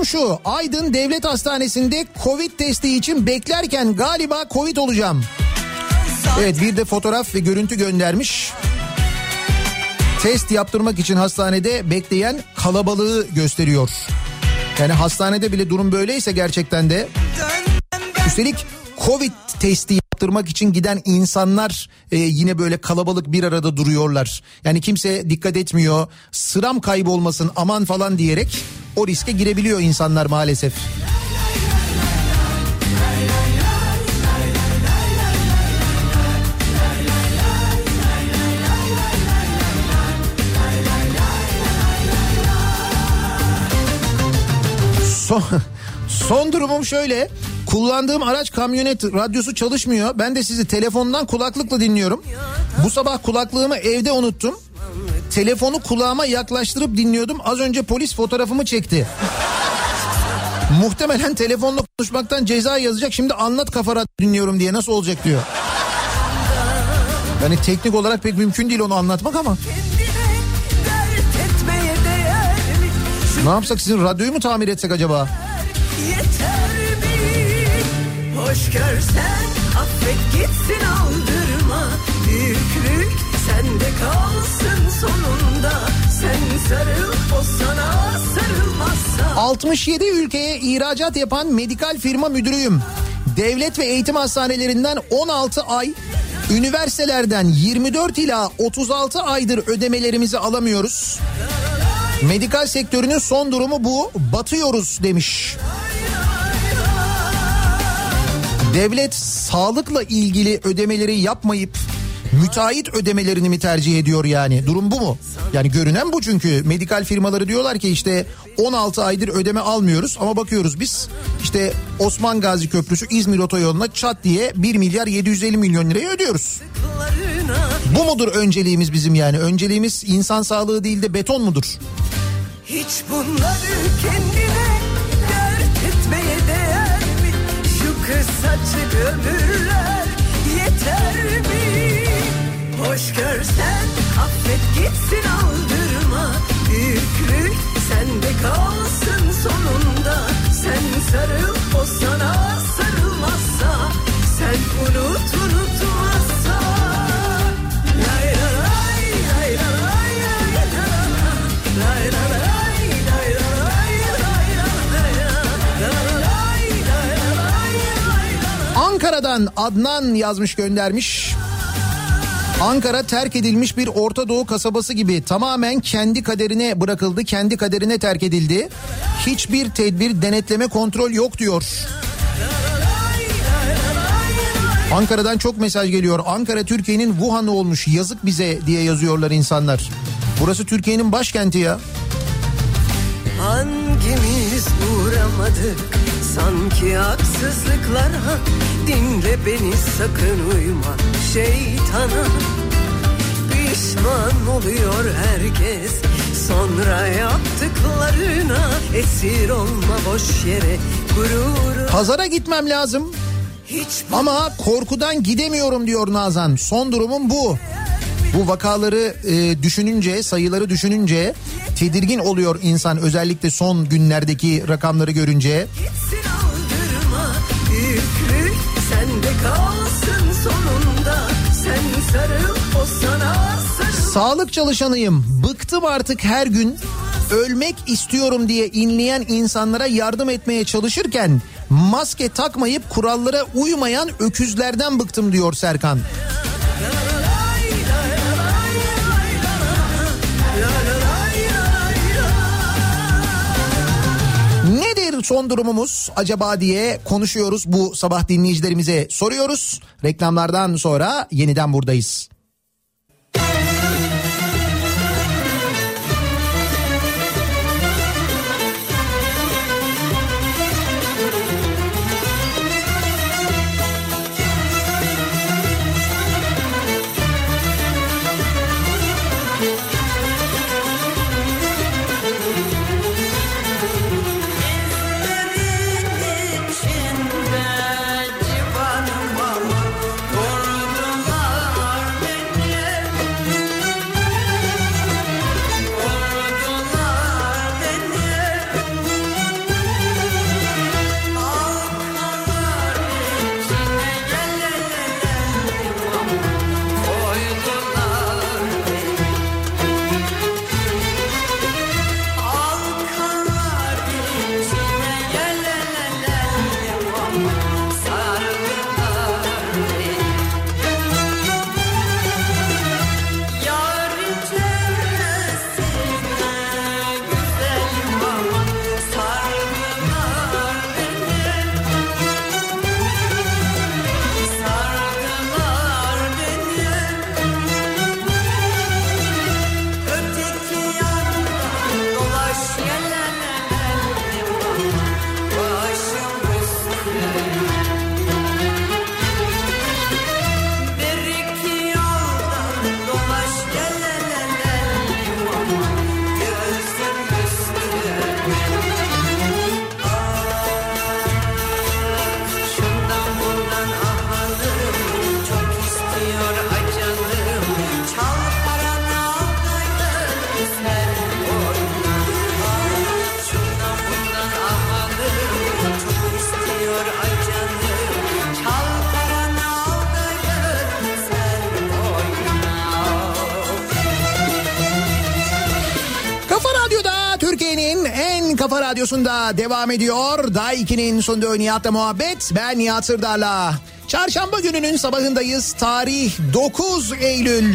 Son durumum şu. Aydın Devlet Hastanesi'nde Covid testi için beklerken galiba Covid olacağım. Evet bir de fotoğraf ve görüntü göndermiş. Test yaptırmak için hastanede bekleyen kalabalığı gösteriyor. Yani hastanede bile durum böyleyse gerçekten de üstelik Covid testi yaptırmak için giden insanlar e, yine böyle kalabalık bir arada duruyorlar. Yani kimse dikkat etmiyor. Sıram kaybolmasın aman falan diyerek o riske girebiliyor insanlar maalesef. Son, son durumum şöyle. Kullandığım araç kamyonet radyosu çalışmıyor. Ben de sizi telefondan kulaklıkla dinliyorum. Bu sabah kulaklığımı evde unuttum. Telefonu kulağıma yaklaştırıp dinliyordum. Az önce polis fotoğrafımı çekti. Muhtemelen telefonla konuşmaktan ceza yazacak. Şimdi anlat kafa radyo dinliyorum diye nasıl olacak diyor. Yani teknik olarak pek mümkün değil onu anlatmak ama. Ne yapsak sizin radyoyu mu tamir etsek acaba? Yeter? Hoş görsen affet gitsin aldırma Büyüklük sende kalsın sonunda Sen sarıl o sana sarılmazsa 67 ülkeye ihracat yapan medikal firma müdürüyüm. Devlet ve eğitim hastanelerinden 16 ay, üniversitelerden 24 ila 36 aydır ödemelerimizi alamıyoruz. Medikal sektörünün son durumu bu. Batıyoruz demiş. Devlet sağlıkla ilgili ödemeleri yapmayıp müteahhit ödemelerini mi tercih ediyor yani? Durum bu mu? Yani görünen bu çünkü medikal firmaları diyorlar ki işte 16 aydır ödeme almıyoruz ama bakıyoruz biz işte Osman Gazi Köprüsü İzmir otoyoluna çat diye 1 milyar 750 milyon lirayı ödüyoruz. Bu mudur önceliğimiz bizim yani? Önceliğimiz insan sağlığı değil de beton mudur? Hiç bunları kendine Kısacık ömürler yeter mi? Hoş görsen affet gitsin aldırma Ankara'dan Adnan yazmış göndermiş. Ankara terk edilmiş bir Orta Doğu kasabası gibi tamamen kendi kaderine bırakıldı, kendi kaderine terk edildi. Hiçbir tedbir, denetleme, kontrol yok diyor. Ankara'dan çok mesaj geliyor. Ankara Türkiye'nin Wuhan'ı olmuş. Yazık bize diye yazıyorlar insanlar. Burası Türkiye'nin başkenti ya. Hangimiz uğramadık sanki haksızlıklara Dinle beni sakın uyma şeytana Pişman oluyor herkes sonra yaptıklarına Esir olma boş yere gururu Pazara gitmem lazım. Hiç Ama korkudan gidemiyorum diyor Nazan. Son durumum bu. Bu vakaları e, düşününce, sayıları düşününce tedirgin oluyor insan özellikle son günlerdeki rakamları görünce. aldırma Büyüklük sonunda sarıl sarıl Sağlık çalışanıyım. Bıktım artık her gün ölmek istiyorum diye inleyen insanlara yardım etmeye çalışırken maske takmayıp kurallara uymayan öküzlerden bıktım diyor Serkan. Son durumumuz acaba diye konuşuyoruz bu sabah dinleyicilerimize soruyoruz. Reklamlardan sonra yeniden buradayız. Radyosunda devam ediyor. Day 2'nin sonunda Nihat'la muhabbet. Ben Nihat Sırdar'la. Çarşamba gününün sabahındayız. Tarih 9 Eylül.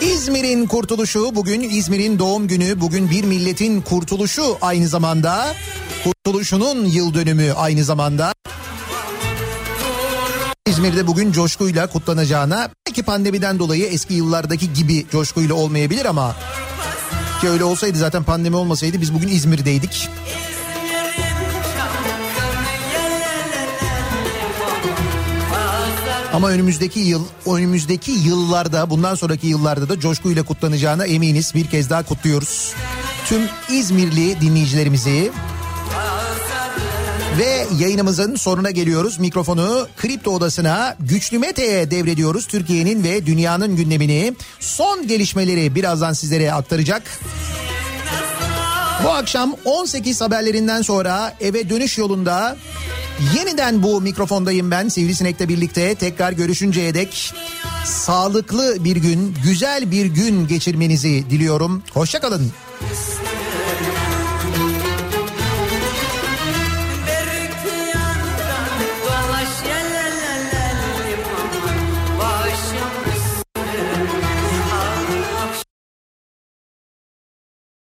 İzmir'in kurtuluşu bugün İzmir'in doğum günü bugün bir milletin kurtuluşu aynı zamanda kurtuluşunun yıl dönümü aynı zamanda İzmir'de bugün coşkuyla kutlanacağına belki pandemiden dolayı eski yıllardaki gibi coşkuyla olmayabilir ama ki öyle olsaydı zaten pandemi olmasaydı biz bugün İzmir'deydik. Ama önümüzdeki yıl, önümüzdeki yıllarda, bundan sonraki yıllarda da coşkuyla kutlanacağına eminiz. Bir kez daha kutluyoruz. Tüm İzmirli dinleyicilerimizi ve yayınımızın sonuna geliyoruz. Mikrofonu Kripto Odası'na Güçlü Mete'ye devrediyoruz. Türkiye'nin ve dünyanın gündemini, son gelişmeleri birazdan sizlere aktaracak. Bu akşam 18 haberlerinden sonra eve dönüş yolunda yeniden bu mikrofondayım ben Sivrisinek'le birlikte tekrar görüşünceye dek sağlıklı bir gün, güzel bir gün geçirmenizi diliyorum. Hoşçakalın.